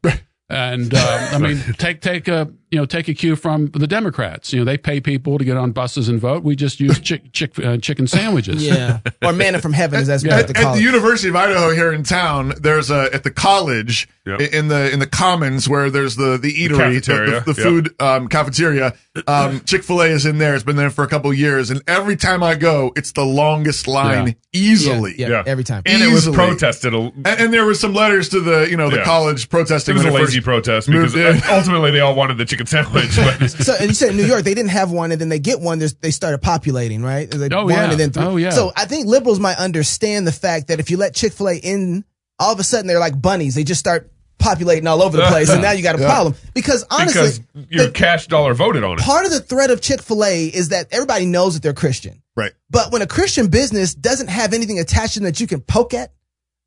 Speaker 4: And uh, I mean, take take a you know take a cue from the Democrats. You know, they pay people to get on buses and vote. We just use chick, chick, uh, chicken sandwiches.
Speaker 3: Yeah. Or manna from heaven, as that's
Speaker 2: At,
Speaker 3: what
Speaker 2: at the. University of Idaho here in town, there's a at the college
Speaker 1: Yep.
Speaker 2: in the in the commons where there's the the eatery, the,
Speaker 1: cafeteria,
Speaker 2: the, the
Speaker 1: yep.
Speaker 2: food um, cafeteria. Um, Chick Fil A is in there. It's been there for a couple of years, and every time I go, it's the longest line
Speaker 4: Yeah.
Speaker 2: easily.
Speaker 3: Yeah, yeah, every time.
Speaker 1: And it was protested. A,
Speaker 2: And, and there was some letters to the you know the
Speaker 1: Yeah.
Speaker 2: college
Speaker 1: it
Speaker 2: protesting.
Speaker 1: was a lazy protest because ultimately they all wanted the chicken sandwich. But
Speaker 3: So, and you said in New York they didn't have one, and then they get one. They started populating, right? They
Speaker 4: Oh,
Speaker 3: one
Speaker 4: yeah.
Speaker 3: And then three.
Speaker 4: Oh, yeah.
Speaker 3: So I think liberals might understand the fact that if you let Chick Fil A in, all of a sudden they're like bunnies. They just start populating all over the place, and now you got a
Speaker 2: Yeah.
Speaker 3: problem. Because honestly,
Speaker 1: because your
Speaker 3: the-
Speaker 1: cash dollar voted on it.
Speaker 3: part of the threat of Chick Fil A is that everybody knows that they're Christian.
Speaker 2: Right.
Speaker 3: But when a Christian business doesn't have anything attached to them that you can poke at,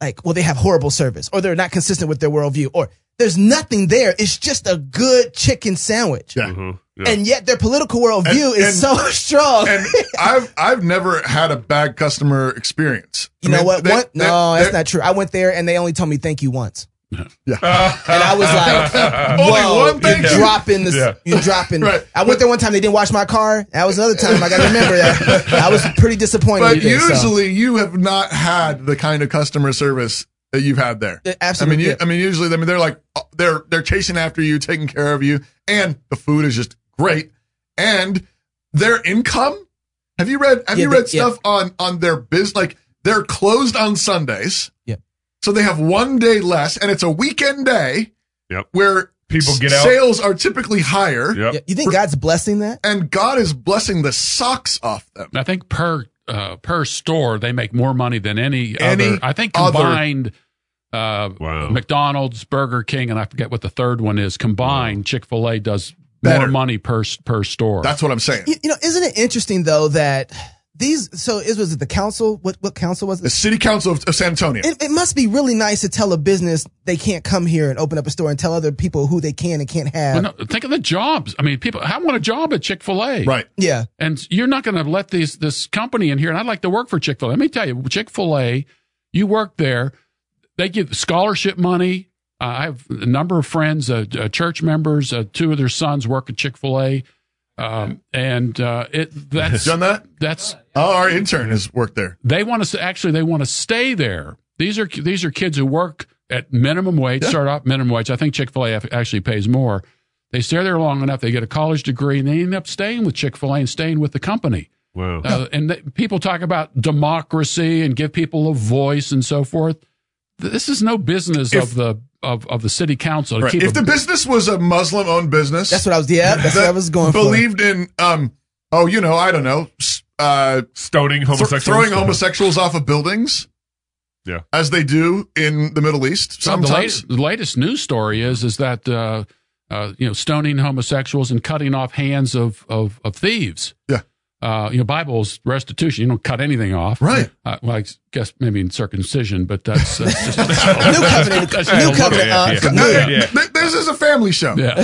Speaker 3: like, well, they have horrible service, or they're not consistent with their worldview, or there's nothing there. It's just a good chicken sandwich.
Speaker 2: Yeah.
Speaker 1: Mhm. Yeah.
Speaker 3: And yet their political worldview
Speaker 2: And-
Speaker 3: is
Speaker 2: and-
Speaker 3: so strong.
Speaker 2: and I've I've never had a bad customer experience.
Speaker 3: you
Speaker 2: I
Speaker 3: know
Speaker 2: mean,
Speaker 3: what?
Speaker 2: they-
Speaker 3: One-
Speaker 2: they-
Speaker 3: no, that's not true. I went there and they only told me thank you once.
Speaker 2: Yeah.
Speaker 3: And I was like,
Speaker 2: Only one thank
Speaker 3: you're
Speaker 2: you?
Speaker 3: dropping this,
Speaker 1: Yeah.
Speaker 3: you're dropping.
Speaker 2: Right.
Speaker 3: I went there one time, they didn't wash my car. That was another time. I got to remember that. I was pretty disappointed.
Speaker 2: But
Speaker 3: with it, so.
Speaker 2: usually you have not had the kind of customer service that you've had there.
Speaker 3: Absolutely,
Speaker 2: I mean, you,
Speaker 3: yeah.
Speaker 2: I mean, usually, I mean, they're like, uh, they're, they're chasing after you, taking care of you, and the food is just great. And their income, have you read, have
Speaker 3: Yeah,
Speaker 2: you
Speaker 3: they-
Speaker 2: read stuff on, on their biz? Like they're closed on Sundays.
Speaker 3: Yeah.
Speaker 2: So they have one day less and it's a weekend day
Speaker 1: Yep.
Speaker 2: where
Speaker 1: People get out.
Speaker 2: sales are typically higher
Speaker 1: Yep.
Speaker 3: Yeah, you think God's blessing that?
Speaker 2: and God is blessing the socks off them.
Speaker 4: I think per uh, per store they make more money than any,
Speaker 2: Any
Speaker 4: other. I think
Speaker 2: other-
Speaker 4: combined. Uh,
Speaker 1: Wow.
Speaker 4: McDonald's, Burger King, and I forget what the third one is. Combined, Chick Fil A does
Speaker 2: Better.
Speaker 4: more money per per store.
Speaker 2: That's what I'm saying.
Speaker 3: You, you know, isn't it interesting though that these, so it was it the council? What, what council was it?
Speaker 2: The city council of, of San Antonio.
Speaker 3: It, it must be really nice to tell a business they can't come here and open up a store and tell other people who they can and can't have.
Speaker 4: Well, no, think of the jobs. I mean, people. I want a job at Chick Fil A.
Speaker 2: right.
Speaker 3: yeah.
Speaker 4: And you're not going to let these this company in here. And I'd like to work for Chick Fil A. Let me tell you, Chick Fil A, you work there. They give scholarship money. Uh, I have a number of friends, uh, uh, church members. Uh, two of their sons work at Chick Fil A, um, and uh, it that's
Speaker 2: Done that?
Speaker 4: that's
Speaker 2: Oh, our intern has worked there.
Speaker 4: they want to actually they want to stay there. These are these are kids who work at minimum wage, start off minimum wage. I think Chick Fil A actually pays more. They stay there long enough, they get a college degree, and they end up staying with Chick Fil A and staying with the company.
Speaker 1: Wow.
Speaker 4: Uh, and th- people talk about democracy and give people a voice and so forth. This is no business
Speaker 2: If-
Speaker 4: of the of, of the city council to
Speaker 2: Right.
Speaker 4: keep
Speaker 2: If
Speaker 4: a-
Speaker 2: the business was a Muslim owned business,
Speaker 3: That's what I was, yeah, that's what I was going for.
Speaker 2: believed in, um, oh, you know, I don't know, uh,
Speaker 1: Stoning
Speaker 2: th-
Speaker 1: homosexuals.
Speaker 2: throwing homosexuals off of buildings.
Speaker 1: Yeah.
Speaker 2: As they do in the Middle East
Speaker 4: Well, the,
Speaker 2: sometimes.
Speaker 4: latest, the latest news story is is that uh, uh, you know stoning homosexuals and cutting off hands of of, of thieves.
Speaker 2: Yeah.
Speaker 4: Uh, you know, Bible's restitution. You don't cut anything off.
Speaker 2: Right.
Speaker 4: Uh, well, I guess maybe in circumcision, but that's, that's just
Speaker 3: New covenant,
Speaker 4: That's
Speaker 3: new covenant.
Speaker 1: little-
Speaker 3: uh,
Speaker 1: yeah, yeah, yeah.
Speaker 2: Th- This is a family show.
Speaker 4: yeah.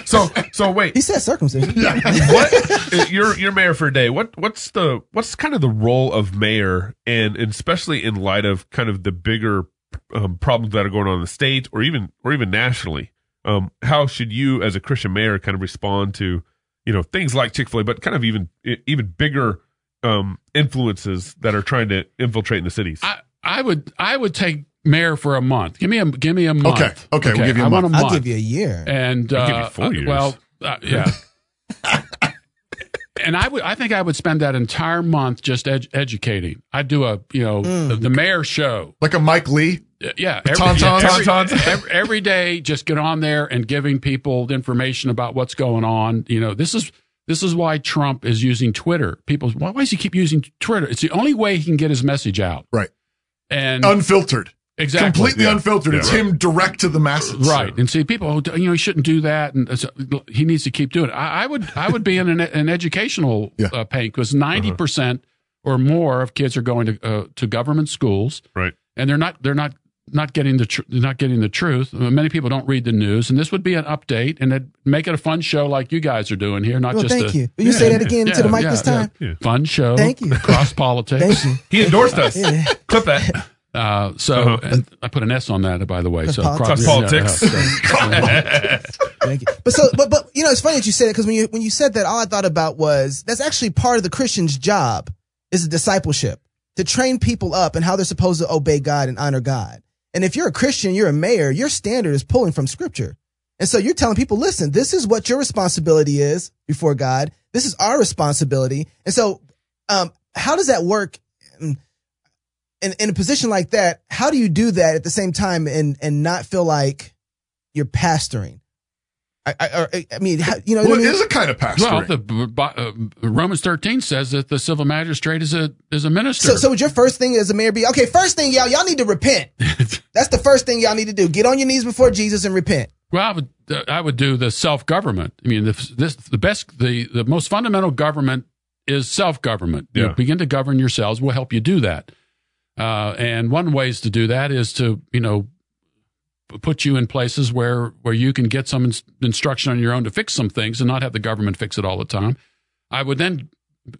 Speaker 1: So so wait.
Speaker 3: He said circumcision.
Speaker 1: what uh, you're you're mayor for a day. What what's the what's kind of the role of mayor, and, and especially in light of kind of the bigger um, problems that are going on in the state or even or even nationally. Um, how should you, as a Christian mayor, kind of respond to you know things like Chick Fil A, but kind of even even bigger um, influences that are trying to infiltrate in the cities?
Speaker 4: I, I would I would take mayor for a month. Give me a give me a month.
Speaker 2: Okay. Okay, we'll give you a
Speaker 4: I want
Speaker 2: month.
Speaker 4: a
Speaker 3: I'll
Speaker 4: month.
Speaker 3: give you a year.
Speaker 4: and
Speaker 1: I'll give you
Speaker 4: uh,
Speaker 1: four
Speaker 4: uh, well, uh, yeah. and I would, I think I would spend that entire month just ed- educating. I'd do a, you know,
Speaker 3: Mm.
Speaker 4: the, the mayor show.
Speaker 2: Like a Mike Lee.
Speaker 4: Uh, Yeah,
Speaker 2: tauntauns?
Speaker 4: yeah, every,
Speaker 1: Tauntauns?
Speaker 4: every, every day, just get on there and giving people the information about what's going on. You know, this is this is why Trump is using Twitter. People, why, why does he keep using Twitter? It's the only way he can get his message out.
Speaker 2: Right.
Speaker 4: And
Speaker 2: Unfiltered.
Speaker 4: Exactly,
Speaker 2: Completely
Speaker 1: Yeah.
Speaker 2: unfiltered.
Speaker 1: Yeah,
Speaker 2: it's
Speaker 1: right.
Speaker 2: him direct to the masses.
Speaker 4: Right, and see people, who, you know, he shouldn't do that, and so he needs to keep doing it. I, I would, I would be in an, an educational
Speaker 2: Yeah.
Speaker 4: uh, paint because ninety percent or more of kids are going to uh, to government schools,
Speaker 1: right.
Speaker 4: and they're not, they're not, not getting the, tr- not getting the truth. Uh, Many people don't read the news, and this would be an update, and it'd make it a fun show like you guys are doing here, not
Speaker 3: Well,
Speaker 4: just
Speaker 3: thank
Speaker 4: a,
Speaker 3: you. Will you say that again to the mic
Speaker 4: yeah,
Speaker 3: this time?
Speaker 1: yeah.
Speaker 4: Fun show,
Speaker 3: Thank you.
Speaker 4: Cross politics.
Speaker 3: Thank you.
Speaker 1: He endorsed us. Clip that.
Speaker 4: Uh, so
Speaker 1: Uh-huh.
Speaker 4: and I put an S on that, by the way. So
Speaker 3: That's
Speaker 1: politics.
Speaker 4: yeah, yeah, so-
Speaker 3: Thank you. But so, but but you know, it's funny that you said it because when you when you said that, all I thought about was that's actually part of the Christian's job is a discipleship to train people up and how they're supposed to obey God and honor God. And if you're a Christian, you're a mayor, your standard is pulling from Scripture. And so you're telling people, listen, this is what your responsibility is before God. This is our responsibility. And so, um, how does that work? In, in, in a position like that, how do you do that at the same time and and not feel like you're pastoring? I, I, I mean, you know,
Speaker 2: Well,
Speaker 3: I mean?
Speaker 2: is a kind of pastoring.
Speaker 4: well, the b- b- uh, Romans thirteen says that the civil magistrate is a is a minister.
Speaker 3: so, so would your first thing as a mayor be okay? First thing, y'all, y'all need to repent. That's the first thing y'all need to do. Get on your knees before Jesus and repent.
Speaker 4: Well, I would uh, I would do the self government. I mean, the, this the best the the most fundamental government is self government. You know, begin to govern yourselves. We'll help you do that. Uh, and one ways to do that is to you know put you in places where where you can get some ins- instruction on your own to fix some things and not have the government fix it all the time. I would then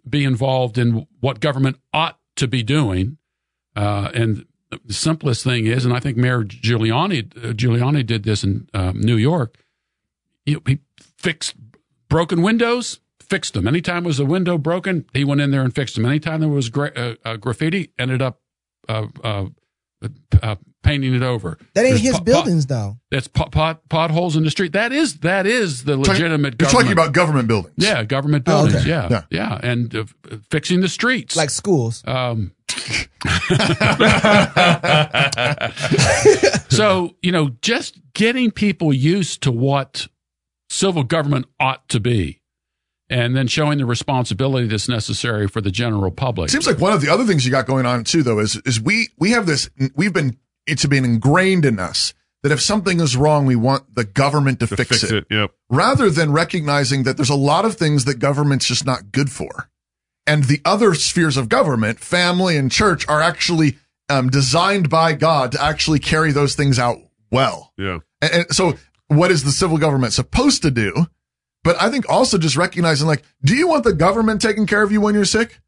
Speaker 4: be involved in what government ought to be doing, uh, and the simplest thing is, and I think Mayor Giuliani uh, Giuliani did this in um, New York. Know, he fixed broken windows, fixed them. Anytime was a window broken, he went in there and fixed them. Anytime there was gra- uh, uh, graffiti, ended up uh, uh, uh, painting it over.
Speaker 3: That ain't
Speaker 4: There's
Speaker 3: his
Speaker 4: pot- pot-
Speaker 3: buildings, though.
Speaker 4: That's pot, pot potholes in the street. That is that is the legitimate.
Speaker 2: You're
Speaker 4: government.
Speaker 2: talking about government buildings.
Speaker 4: yeah, government
Speaker 3: Oh, okay.
Speaker 4: buildings. Yeah,
Speaker 2: Yeah.
Speaker 4: yeah, and uh, fixing the streets.
Speaker 3: Like schools.
Speaker 4: Um, so, you know, just getting people used to what civil government ought to be and then showing the responsibility that's necessary for the general public.
Speaker 2: Seems like one of the other things you got going on too, though, is is we we have this. We've been it's been ingrained in us that if something is wrong, we want the government to,
Speaker 1: To
Speaker 2: fix, it,
Speaker 1: Yep.
Speaker 2: rather than recognizing that there's a lot of things that government's just not good for, and the other spheres of government, family and church, are actually um, designed by God to actually carry those things out well.
Speaker 1: Yeah.
Speaker 2: And, and so, what is the civil government supposed to do? But I think also just recognizing, like, do you want the government taking care of you when you're sick,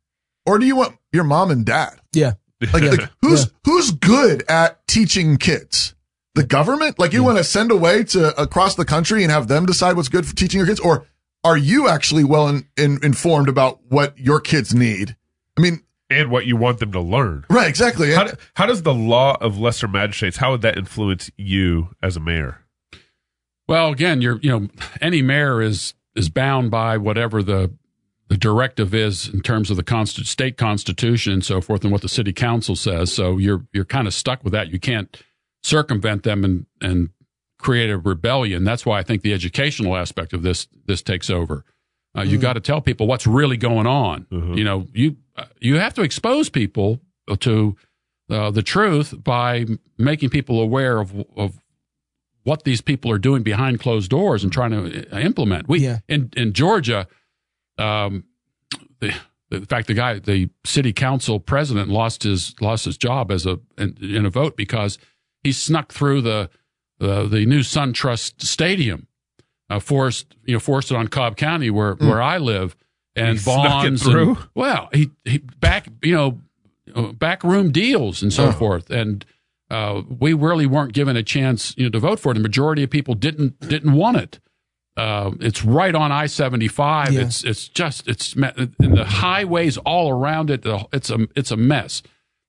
Speaker 2: or do you want your mom and dad?
Speaker 3: Yeah.
Speaker 2: Like, like who's who's good at teaching kids? The government? Like, you want to send away to across the country and have them decide what's good for teaching your kids, or are you actually well in, in, informed about what your kids need? I mean,
Speaker 1: And what you want them to learn.
Speaker 2: right? Exactly.
Speaker 1: How, do, how does the law of lesser magistrates, how would that influence you as a mayor?
Speaker 4: Well, again, you're you know any mayor is is bound by whatever the the directive is in terms of the consti- state constitution and so forth, and what the city council says. So you're you're kind of stuck with that. You can't circumvent them and and create a rebellion. That's why I think the educational aspect of this this takes over. Uh, You got to tell people what's really going on. You know, you uh, you have to expose people to uh, the truth by making people aware of of what these people are doing behind closed doors and trying to uh, implement. We
Speaker 3: Yeah.
Speaker 4: in in Georgia, um, the, the fact the guy, the city council president, lost his lost his job as a in, in a vote because he snuck through the the, the new SunTrust Stadium, uh, forced you know forced it on Cobb County where where I live, and
Speaker 1: He
Speaker 4: bonds and well he he back you know back room deals and so forth and uh, we really weren't given a chance, you know, to vote for it. The majority of people didn't didn't want it. Uh, it's right on I seventy five. It's it's just it's and the highways all around it. It's a it's a mess.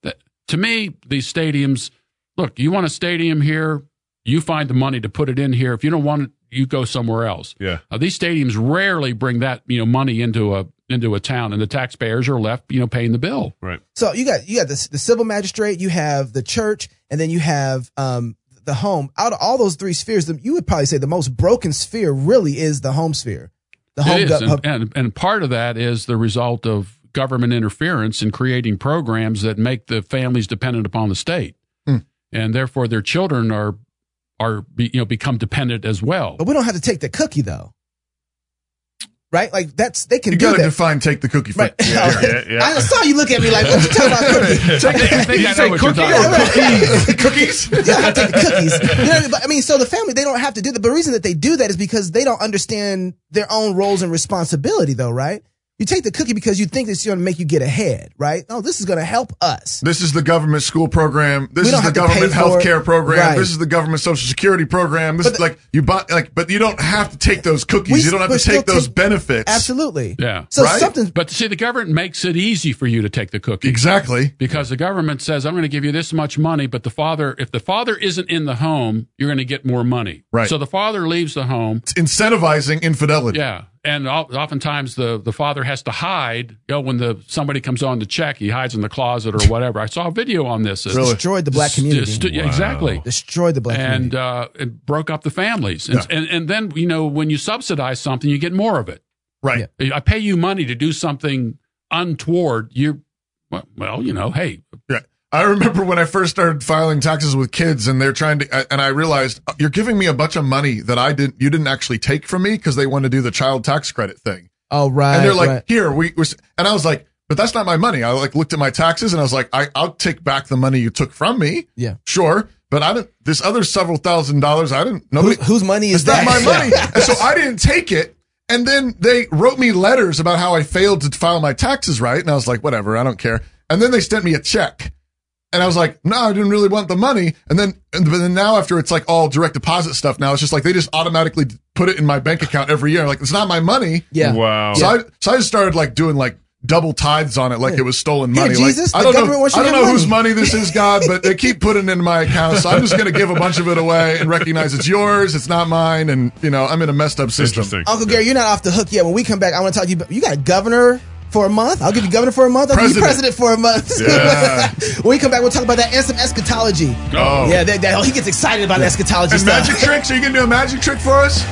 Speaker 4: That, to me, these stadiums. Look, you want a stadium here, you find the money to put it in here. If you don't want it, you go somewhere else.
Speaker 1: Yeah.
Speaker 4: Uh, these stadiums rarely bring that you know money into a into a town, and the taxpayers are left you know paying the bill.
Speaker 1: Right.
Speaker 3: So you got you got the the civil magistrate, you have the church, and then you have um the home. Out of all those three spheres, the, you would probably say the most broken sphere really is the home sphere. The home
Speaker 4: It is,
Speaker 3: gov-
Speaker 4: and, and, and part of that is the result of government interference in creating programs that make the families dependent upon the state,
Speaker 2: Hmm.
Speaker 4: and therefore their children are are be, you know become dependent as well.
Speaker 3: but we don't have to take the cookie though, right? Like that's they can
Speaker 2: You
Speaker 3: do
Speaker 2: got to
Speaker 3: that.
Speaker 2: define take the cookie.
Speaker 3: Right.
Speaker 2: From, yeah,
Speaker 1: yeah, yeah.
Speaker 3: I saw you look at me like, what you talking about cookie?
Speaker 4: I think I know what you're talking
Speaker 3: Yeah,
Speaker 4: about.
Speaker 3: right.
Speaker 2: cookies.
Speaker 3: Yeah, I take the cookies. You know, but I mean, so the family they don't have to do that. But the reason that they do that is because they don't understand their own roles and responsibility, though, right? You take the cookie because you think it's going to make you get ahead, right? Oh, this is going to help us.
Speaker 2: This is the government school program. This is the government
Speaker 3: pay
Speaker 2: health care program.
Speaker 3: Right.
Speaker 2: This is the government social security program. This
Speaker 3: But
Speaker 2: is
Speaker 3: the-
Speaker 2: like you buy like, but you don't have to take those cookies.
Speaker 3: We-
Speaker 2: you don't have to take those
Speaker 3: take-
Speaker 2: benefits.
Speaker 3: Absolutely.
Speaker 4: Yeah.
Speaker 3: So
Speaker 2: Right?
Speaker 3: something.
Speaker 4: But see, the government makes it easy for you to take the cookie.
Speaker 2: Exactly.
Speaker 4: because the government says I'm going to give you this much money, but the father, if the father isn't in the home, you're going to get more money.
Speaker 2: Right.
Speaker 4: So the father leaves the home.
Speaker 2: It's incentivizing infidelity.
Speaker 4: Yeah, and oftentimes the the father has to hide. You know, when the somebody comes on to check, he hides in the closet or whatever. I saw a video on this. It's-
Speaker 2: Really?
Speaker 3: destroyed the black community.
Speaker 4: Stu- yeah, Exactly.
Speaker 3: destroyed the black community.
Speaker 4: And
Speaker 3: community.
Speaker 4: uh, it broke up the families, and,
Speaker 2: Yeah.
Speaker 4: and and then you know when you subsidize something, you get more of it.
Speaker 2: Right.
Speaker 4: I pay you money to do something untoward. You, well, well, you know, hey,
Speaker 2: Yeah. I remember when I first started filing taxes with kids and they're trying to, and I realized uh, you're giving me a bunch of money that I didn't, you didn't actually take from me because they want to do the child tax credit thing.
Speaker 3: oh, right.
Speaker 2: and they're like,
Speaker 3: right.
Speaker 2: here, we, we, and I was like, but that's not my money. I like looked at my taxes and I was like, I, I'll take back the money you took from me.
Speaker 3: Yeah.
Speaker 2: Sure. But I didn't, this other several thousand dollars, I didn't,
Speaker 3: Who, whose money is that?
Speaker 2: my money. and so I didn't take it. And then they wrote me letters about how I failed to file my taxes right. And I was like, whatever, I don't care. And then they sent me a check. And I was like, no, I didn't really want the money. And then, and but then now after it's like all direct deposit stuff now, it's just like they just automatically put it in my bank account every year. Like, it's not my money.
Speaker 3: Yeah.
Speaker 1: Wow.
Speaker 2: So I, so I just started like doing like double tithes on it, like it was stolen
Speaker 3: Here,
Speaker 2: money.
Speaker 3: Jesus,
Speaker 2: like, I
Speaker 3: the
Speaker 2: don't know,
Speaker 3: government wants
Speaker 2: I don't
Speaker 3: your
Speaker 2: know whose
Speaker 3: money.
Speaker 2: money this is, God, but they keep putting it in my account. So I'm just going to give a bunch of it away and recognize it's yours. It's not mine. And you know, I'm in a messed up system.
Speaker 3: Uncle Gary, you're not off the hook yet. When we come back, I want to talk to you. about- You got a governor for a month. I'll give you governor for a month. I'll give you
Speaker 2: President.
Speaker 3: president for a month.
Speaker 2: Yeah.
Speaker 3: when we come back, we'll talk about that and some eschatology.
Speaker 2: Oh.
Speaker 3: Yeah, that, that, he gets excited about eschatology
Speaker 2: And
Speaker 3: stuff.
Speaker 2: magic tricks? Are you going to do a magic trick for us?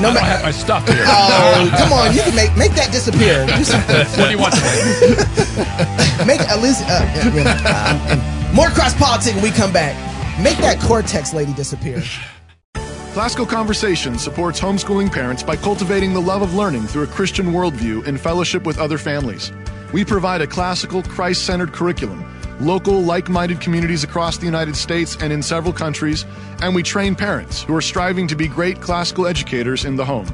Speaker 3: No
Speaker 4: I
Speaker 3: ma-
Speaker 4: have my stuff here.
Speaker 3: Oh, come on! You can make make that disappear. Do something.
Speaker 4: what do you want? To
Speaker 3: Make at least uh, yeah, yeah. Um, more cross politics when we come back. Make that cortex lady disappear.
Speaker 2: Classical Conversation supports homeschooling parents by cultivating the love of learning through a Christian worldview in fellowship with other families. We provide a classical, Christ centered curriculum, local, like minded communities across the United States and in several countries, and we train parents who are striving to be great classical educators in the home.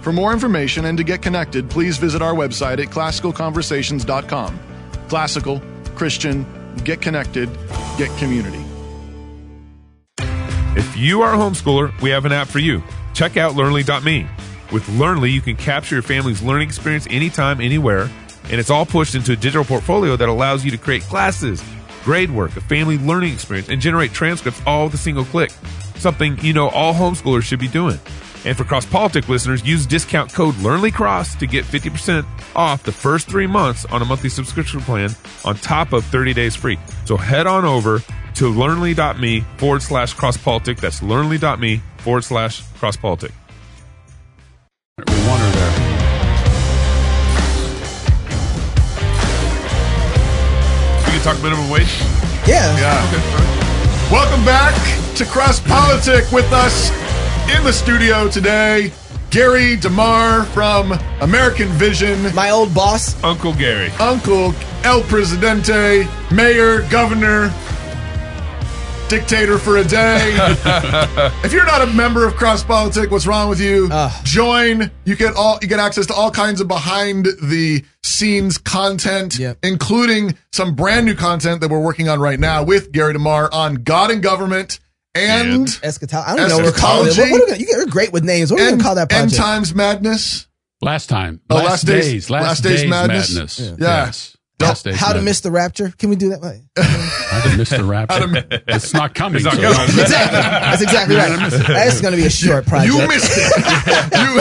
Speaker 2: For more information and to get connected, please visit our website at classicalconversations.com. Classical, Christian, get connected, get community.
Speaker 1: If you are a homeschooler, we have an app for you. Check out Learnly.me. With Learnly, you can capture your family's learning experience anytime, anywhere, and it's all pushed into a digital portfolio that allows you to create classes, grade work, a family learning experience, and generate transcripts all with a single click. Something you know all homeschoolers should be doing. And for Cross Politic listeners, use discount code LearnlyCross to get 50% off the first three months on a monthly subscription plan on top of 30 days free. So head on over to learnly.me forward slash cross politic. That's learnly.me forward slash cross politic.
Speaker 4: we want her there.
Speaker 1: We can talk minimum wage.
Speaker 3: Yeah.
Speaker 2: Yeah. Okay. Welcome back to Cross Politic with us in the studio today. Gary DeMar from American Vision,
Speaker 3: My old boss.
Speaker 1: Uncle Gary.
Speaker 2: Uncle El Presidente, Mayor, Governor, Dictator for a day. if you're not a member of Cross Politic, what's wrong with you? Join. You get all you get access to all kinds of behind the scenes content,
Speaker 3: Yep.
Speaker 2: including some brand new content that we're working on right now with Gary DeMar on God and government and
Speaker 3: Eschatology. I don't know what we're calling it.
Speaker 2: Eschatology.
Speaker 3: What, what are we you're great with names. What are we going to call that
Speaker 2: end
Speaker 3: project?
Speaker 2: times madness.
Speaker 4: Last time.
Speaker 2: Oh,
Speaker 4: last,
Speaker 2: last days-
Speaker 4: days. Last,
Speaker 2: last days
Speaker 4: days,
Speaker 2: madness?
Speaker 4: madness.
Speaker 2: Yeah.
Speaker 4: Yes. Last days
Speaker 3: How to miss the rapture? Can we do that? Like-
Speaker 4: How to miss the rapture. it's not coming.
Speaker 1: It's not
Speaker 4: so-
Speaker 1: coming.
Speaker 3: exactly. That's exactly right. That's going to be a short project.
Speaker 2: You missed it. you,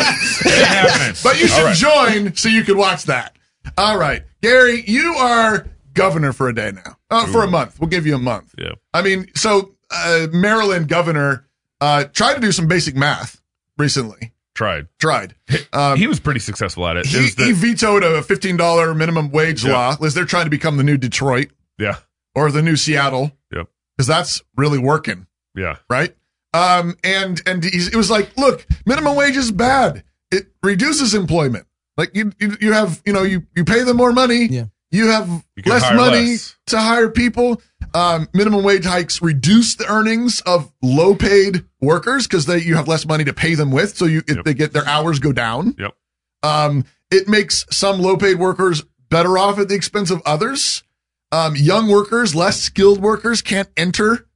Speaker 1: happened.
Speaker 2: but you should
Speaker 1: All right.
Speaker 2: join so you can watch that. All right, Gary, you are governor for a day now. Uh, for a month, we'll give you a month.
Speaker 1: Yeah.
Speaker 2: I mean, so uh, Maryland governor uh, tried to do some basic math recently.
Speaker 1: Tried.
Speaker 2: Tried. Um,
Speaker 1: he was pretty successful at it. It
Speaker 2: he,
Speaker 1: was the-
Speaker 2: he vetoed a fifteen dollar minimum wage
Speaker 1: Yeah.
Speaker 2: law. As they're trying to become the new Detroit
Speaker 1: yeah.
Speaker 2: or the new Seattle,
Speaker 1: Yep.
Speaker 2: because that's really working.
Speaker 1: Yeah.
Speaker 2: right? Um, and and he's, it was like, look, minimum wage is bad. It reduces employment. Like you, you, you have, you know, you you pay them more money.
Speaker 3: Yeah.
Speaker 2: You have
Speaker 1: You
Speaker 2: less money
Speaker 1: less.
Speaker 2: to hire people. Um, minimum wage hikes reduce the earnings of low paid workers because they you have less money to pay them with. So you if
Speaker 1: Yep.
Speaker 2: they get their hours go down.
Speaker 1: Yep.
Speaker 2: Um, it makes some low paid workers better off at the expense of others. Um, young workers, less skilled workers can't enter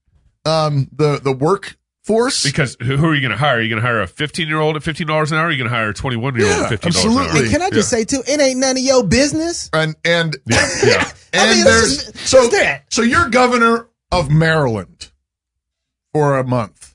Speaker 2: um, the the workforce.
Speaker 1: Because who who are you going to hire? Are you going to hire a 15 year old at $15 an hour? Or are you going to hire a 21 year old at $15 an
Speaker 2: absolutely.
Speaker 1: hour?
Speaker 3: And can I just say too, it ain't none of your business.
Speaker 2: and and
Speaker 1: Yeah, yeah.
Speaker 2: and
Speaker 3: I mean,
Speaker 2: there's
Speaker 3: just-
Speaker 2: so
Speaker 3: that.
Speaker 2: so you're governor of Maryland for a month.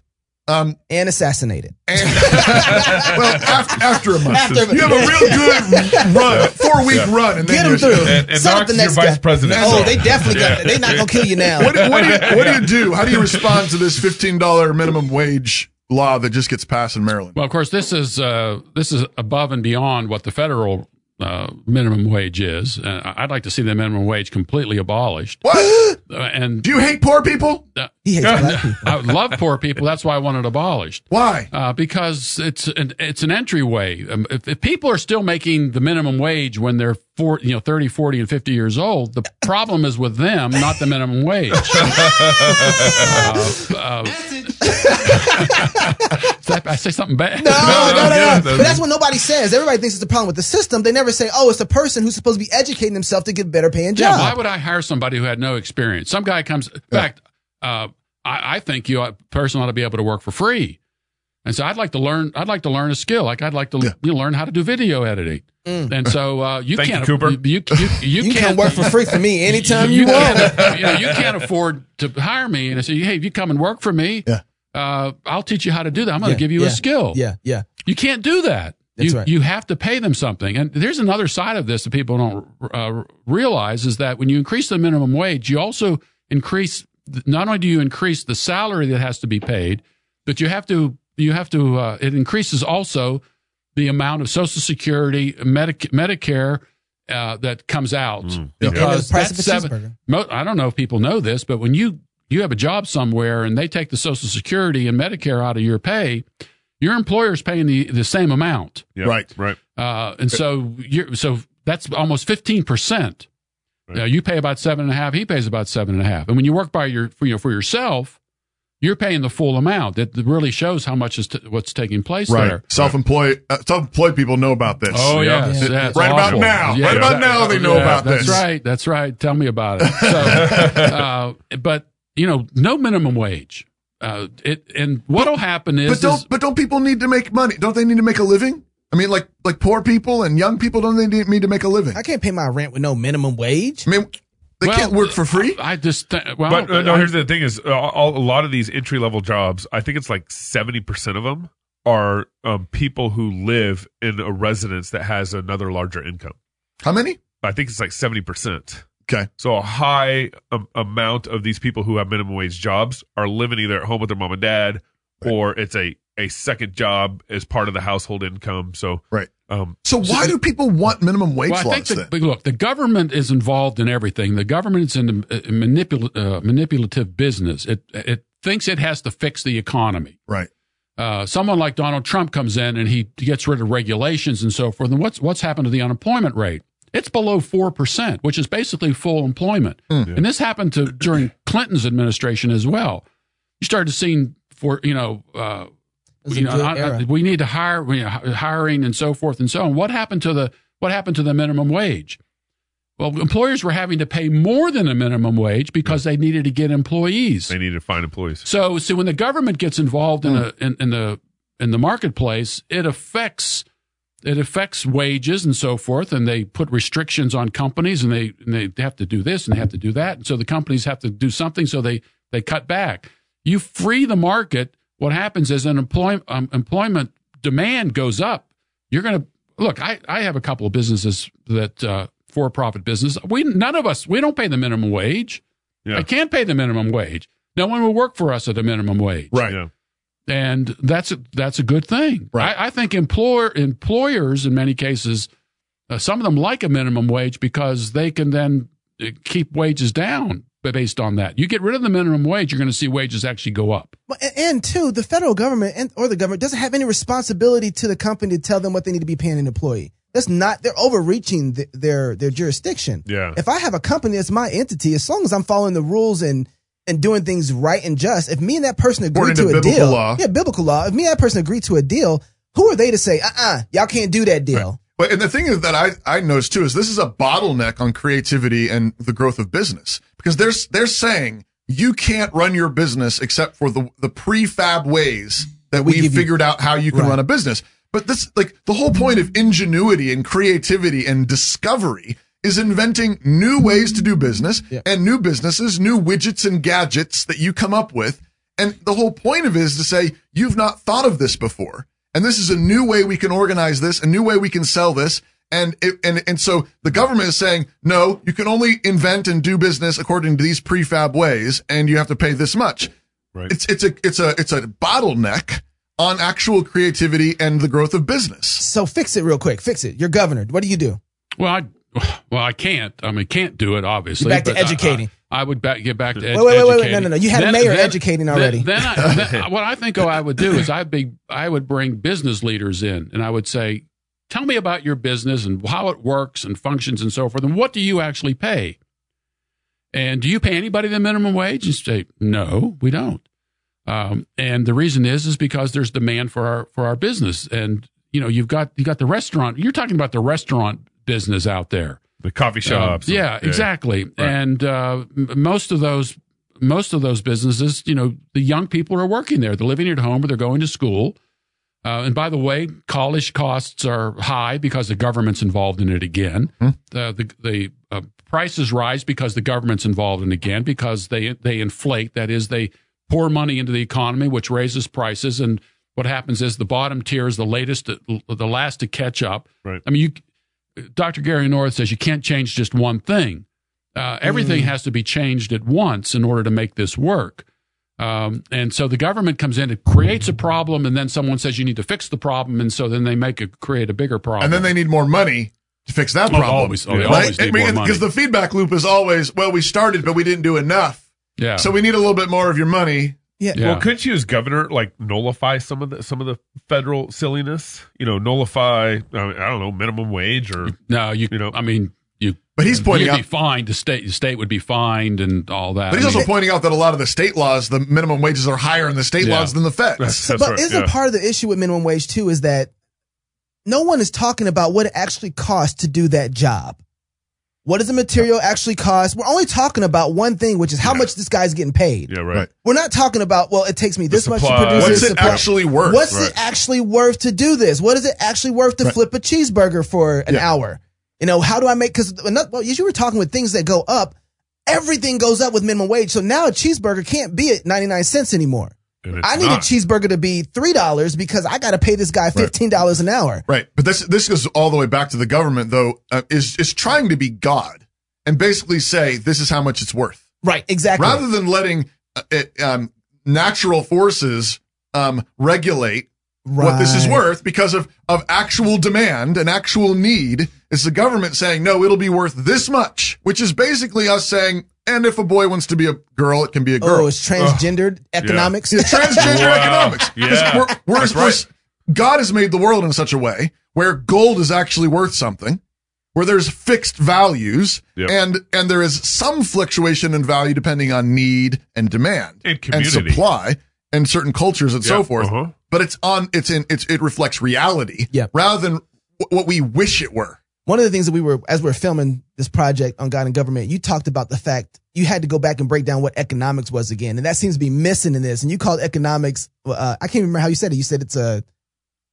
Speaker 2: Um,
Speaker 3: And assassinated.
Speaker 2: and, well, after, after a month,
Speaker 3: After-
Speaker 2: you have a real good run, four week run, and
Speaker 3: Get
Speaker 2: then
Speaker 3: them
Speaker 2: you're-
Speaker 3: through.
Speaker 1: And- and
Speaker 3: Set up the next
Speaker 1: vice
Speaker 3: guy.
Speaker 1: president,
Speaker 3: Oh, they definitely got
Speaker 1: Yeah.
Speaker 3: that. They're not gonna kill you now.
Speaker 2: What, what, do you, what do you do? How do you respond to this fifteen dollar minimum wage law that just gets passed in Maryland?
Speaker 4: Well, of course, this is uh, this is above and beyond what the federal uh, minimum wage is. Uh, I'd like to see the minimum wage completely abolished.
Speaker 2: What?
Speaker 4: Uh, and
Speaker 2: Do you hate poor people?
Speaker 3: He hates black people.
Speaker 4: I love poor people. That's why I want it abolished.
Speaker 2: Why?
Speaker 4: Uh, because it's an, it's an entryway. Um, if, if people are still making the minimum wage when they're four, you know, 30, 40, and 50 years old, the problem is with them, not the minimum wage. Uh, uh, did I say something bad?
Speaker 3: No, no, no, no.
Speaker 1: good.
Speaker 3: But that's what nobody says. Everybody thinks it's a problem with the system. They never say, "Oh, it's the person who's supposed to be educating themselves to get a better paying
Speaker 4: Yeah,
Speaker 3: job."
Speaker 4: why would I hire somebody who had no experience? Some guy comes. In fact, uh, I, I think you a person ought to be able to work for free. And so I'd like to learn. I'd like to learn a skill. Like I'd like to you know, learn how to do video editing. And so uh, you
Speaker 1: Thank
Speaker 4: can't.
Speaker 1: Cooper.
Speaker 4: You, you, you, you
Speaker 3: you
Speaker 4: can't
Speaker 3: can work for free for me anytime you,
Speaker 4: you,
Speaker 3: want.
Speaker 4: can't, you know, you can't afford to hire me. And I say, hey, if you come and work for me,
Speaker 2: Yeah.
Speaker 4: uh, I'll teach you how to do that. I'm going to
Speaker 3: Yeah,
Speaker 4: give you
Speaker 3: yeah,
Speaker 4: a skill.
Speaker 3: Yeah, yeah.
Speaker 4: You can't do that.
Speaker 3: That's
Speaker 4: you,
Speaker 3: right.
Speaker 4: you have to pay them something. And there's another side of this that people don't uh, realize is that when you increase the minimum wage, you also increase, not only do you increase the salary that has to be paid, but you have to, you have to, uh, it increases also the amount of Social Security, Medic- Medicare, uh, that comes out
Speaker 3: And the
Speaker 4: because
Speaker 3: price
Speaker 4: that's seven. Mo- I don't know if people know this, but when you you have a job somewhere and they take the Social Security and Medicare out of your pay, your employer's paying the, the same amount,
Speaker 1: Yeah,
Speaker 2: Right.
Speaker 1: Right.
Speaker 4: uh, and so you're so that's almost fifteen percent. Uh, you pay about seven and a half. He pays about seven and a half. And when you work by your for, you know, for yourself, you're paying the full amount. That really shows how much is t- what's taking place
Speaker 2: Right.
Speaker 4: there.
Speaker 2: Self-employed, uh, self-employed people know about this.
Speaker 4: Oh
Speaker 1: Yeah.
Speaker 4: yes, it's
Speaker 2: Right about now.
Speaker 4: Yeah,
Speaker 2: Right about now they know
Speaker 4: Yeah,
Speaker 2: about
Speaker 4: that's
Speaker 2: this.
Speaker 4: right. That's right. Tell me about it. So, uh, but you know, no minimum wage. Uh, it and what'll happen is,
Speaker 2: But don't
Speaker 4: is
Speaker 2: but don't people need to make money? Don't they need to make a living? I mean, like like poor people and young people don't they need need to make a living?
Speaker 3: I can't pay my rent with no minimum wage.
Speaker 2: I mean, they
Speaker 4: well,
Speaker 2: can't work for free.
Speaker 4: I just th- well,
Speaker 1: But uh, no,
Speaker 4: I-
Speaker 1: here's the thing: is uh, all, a lot of these entry level jobs. I think it's like seventy percent of them are um, people who live in a residence that has another larger income.
Speaker 2: How many?
Speaker 1: I think it's like seventy percent.
Speaker 2: Okay.
Speaker 1: So a high um, amount of these people who have minimum wage jobs are living either at home with their mom and dad, or it's a a second job as part of the household income. So
Speaker 2: Right.
Speaker 1: um,
Speaker 2: So why do people want minimum wage
Speaker 4: Well, I think
Speaker 2: laws
Speaker 4: the,
Speaker 2: then?
Speaker 4: but look, the government is involved in everything. The government is in a manipul- uh, manipulative business. It it thinks it has to fix the economy.
Speaker 2: Right.
Speaker 4: Uh, someone like Donald Trump comes in and he gets rid of regulations and so forth. And what's what's happened to the unemployment rate? It's below four percent, which is basically full employment. And this happened to during Clinton's administration as well. You started seeing for you know. Uh,
Speaker 3: It was a
Speaker 4: you know,
Speaker 3: good
Speaker 4: I- I- we need to hire, you uh, know, hiring and so forth and so on. What happened to the what happened to the minimum wage? Well, employers were having to pay more than a minimum wage because they needed to get employees.
Speaker 1: they needed to find employees.
Speaker 4: So, so when the government gets involved in, hmm. a, in, in the in the marketplace, it affects it affects wages and so forth, and they put restrictions on companies, and they and they have to do this and they have to do that, and so the companies have to do something, so they they cut back. You free the market. What happens is an employment um, employment demand goes up. You're going to look. I I have a couple of businesses that uh, for profit business. We none of us we don't pay the minimum wage.
Speaker 1: Yeah.
Speaker 4: I can't pay the minimum wage. No one will work for us at a minimum wage.
Speaker 2: Right.
Speaker 1: Yeah.
Speaker 4: And that's a, that's a good thing.
Speaker 2: Right.
Speaker 4: I, I think employer employers in many cases, uh, some of them like a minimum wage because they can then uh, keep wages down based on that. You get rid of the minimum wage, you're going to see wages actually go up.
Speaker 3: And- And two, the federal government and or the government doesn't have any responsibility to the company to tell them what they need to be paying an employee. That's not they're overreaching th their their jurisdiction.
Speaker 1: Yeah.
Speaker 3: If I have a company that's my entity, as long as I'm following the rules and and doing things right and just, if me and that person agree
Speaker 2: According
Speaker 3: to,
Speaker 2: to
Speaker 3: a deal,
Speaker 2: law.
Speaker 3: yeah, biblical law. If me and that person agree to a deal, who are they to say, uh, uh y'all can't do that deal?
Speaker 2: But and the thing is that I I noticed too is this is a bottleneck on creativity and the growth of business because they're they're saying you can't run your business except for the the prefab ways that
Speaker 3: We
Speaker 2: we have
Speaker 3: you-
Speaker 2: figured out how you can
Speaker 3: Right.
Speaker 2: run a business. But this like the whole point of ingenuity and creativity and discovery is inventing new ways to do business
Speaker 3: Yeah.
Speaker 2: and new businesses, new widgets and gadgets that you come up with. And the whole point of it is to say, you've not thought of this before. And this is a new way we can organize this, a new way we can sell this. And it, and, and so the government is saying, no, you can only invent and do business according to these prefab ways, and you have to pay this much.
Speaker 1: Right.
Speaker 2: It's, it's a, it's a, it's a bottleneck on actual creativity and the growth of business.
Speaker 3: So fix it real quick. Fix it. You're governor. What do you do?
Speaker 4: Well, I, well, I can't. I mean, can't do it obviously.
Speaker 3: Back to
Speaker 4: but I-
Speaker 3: educating.
Speaker 4: I, I would back, get back to ed-
Speaker 3: Wait, wait, wait, wait,
Speaker 4: educating.
Speaker 3: no, no, no. You had a mayor educating already.
Speaker 4: Then, I, then what I think oh, I would do is I'd be I would bring business leaders in and I would say, tell me about your business and how it works and functions and so forth, and what do you actually pay? And do you pay anybody the minimum wage? And say, no, we don't. Um, and the reason is is because there's demand for our for our business, and you know you've got you got the restaurant. You're talking about the restaurant business out there.
Speaker 1: The coffee shops.
Speaker 4: Um, yeah, exactly. And uh, most of those most of those businesses, you know, the young people are working there. They're living at home or they're going to school. Uh, and by the way, college costs are high because the government's involved in it again. Uh, the the uh, prices rise because the government's involved in it again because they they inflate. That is, they pour money into the economy, which raises prices. And what happens is the bottom tier is the latest, the last to catch up.
Speaker 1: Right.
Speaker 4: I mean, you Dr. Gary North says you can't change just one thing. Uh, everything has to be changed at once in order to make this work. Um, and so the government comes in, it creates a problem, and then someone says you need to fix the problem, and so then they make it create a bigger problem.
Speaker 2: And then they need more money to fix that
Speaker 4: Oh,
Speaker 2: problem.
Speaker 4: always- oh, always need more.
Speaker 2: Because the feedback loop is always, well, we started, but we didn't do enough.
Speaker 4: yeah.
Speaker 2: So we need a little bit more of your money.
Speaker 3: Yeah.
Speaker 4: Yeah.
Speaker 1: Well, couldn't you as governor like nullify some of the some of the federal silliness? You know, nullify I, mean, I don't know minimum wage or
Speaker 4: no, you,
Speaker 1: you know-
Speaker 4: I mean, you.
Speaker 2: But he's pointing
Speaker 4: you'd
Speaker 2: out,
Speaker 4: be fined. The state, the state would be fined and all that.
Speaker 2: but he's
Speaker 4: I mean,
Speaker 2: also pointing out that a lot of the state laws, the minimum wages are higher in the state
Speaker 4: Yeah.
Speaker 2: laws than the feds.
Speaker 1: That's- that's
Speaker 3: but
Speaker 1: right,
Speaker 3: isn't
Speaker 1: yeah.
Speaker 3: part of the issue with minimum wage too is that no one is talking about what it actually costs to do that job. What does the material actually cost? We're only talking about one thing, which is how much this guy's getting paid.
Speaker 1: yeah, right.
Speaker 2: Right.
Speaker 3: We're not talking about, well, it takes me this much to produce
Speaker 2: What's
Speaker 3: this
Speaker 2: it
Speaker 3: supply.
Speaker 2: actually worth?
Speaker 3: What's
Speaker 1: Right.
Speaker 3: it actually worth to do this? What is it actually worth to
Speaker 2: Right.
Speaker 3: flip a cheeseburger for an
Speaker 2: Yeah.
Speaker 3: hour? You know, how do I make, cause well, as you were talking with things that go up. Everything goes up with minimum wage. So now a cheeseburger can't be at 99 cents anymore. I need
Speaker 1: not.
Speaker 3: a cheeseburger to be $3 because I got to pay this guy $15 an hour.
Speaker 2: Right. But this this goes all the way back to the government, though, uh, is is trying to be God and basically say this is how much it's worth,
Speaker 3: Right. Exactly.
Speaker 2: rather than letting uh, it, um, natural forces um, regulate what this is worth because of of actual demand and actual need. Is the government saying no? It'll be worth this much, which is basically us saying, and if a boy wants to be a girl, it can be a girl.
Speaker 3: Oh, it's transgendered economics.
Speaker 2: It's transgender
Speaker 1: Wow.
Speaker 2: economics. 'Cause
Speaker 1: Yeah.
Speaker 2: we're, we're,
Speaker 1: That's
Speaker 2: we're-
Speaker 1: right.
Speaker 2: God has made the world in such a way where gold is actually worth something, where there's fixed values,
Speaker 1: Yep.
Speaker 2: and and there is some fluctuation in value depending on need and demand
Speaker 1: And community.
Speaker 2: supply and certain cultures and so forth.
Speaker 1: uh-huh.
Speaker 2: But it's on. It's in. It's it reflects reality.
Speaker 3: Yep.
Speaker 2: Rather than w- what we wish it were.
Speaker 3: One of the things that we were, as we're filming this project on God and Government, you talked about the fact you had to go back and break down what economics was again. And that seems to be missing in this. And you called economics, uh, I can't remember how you said it. You said it's a,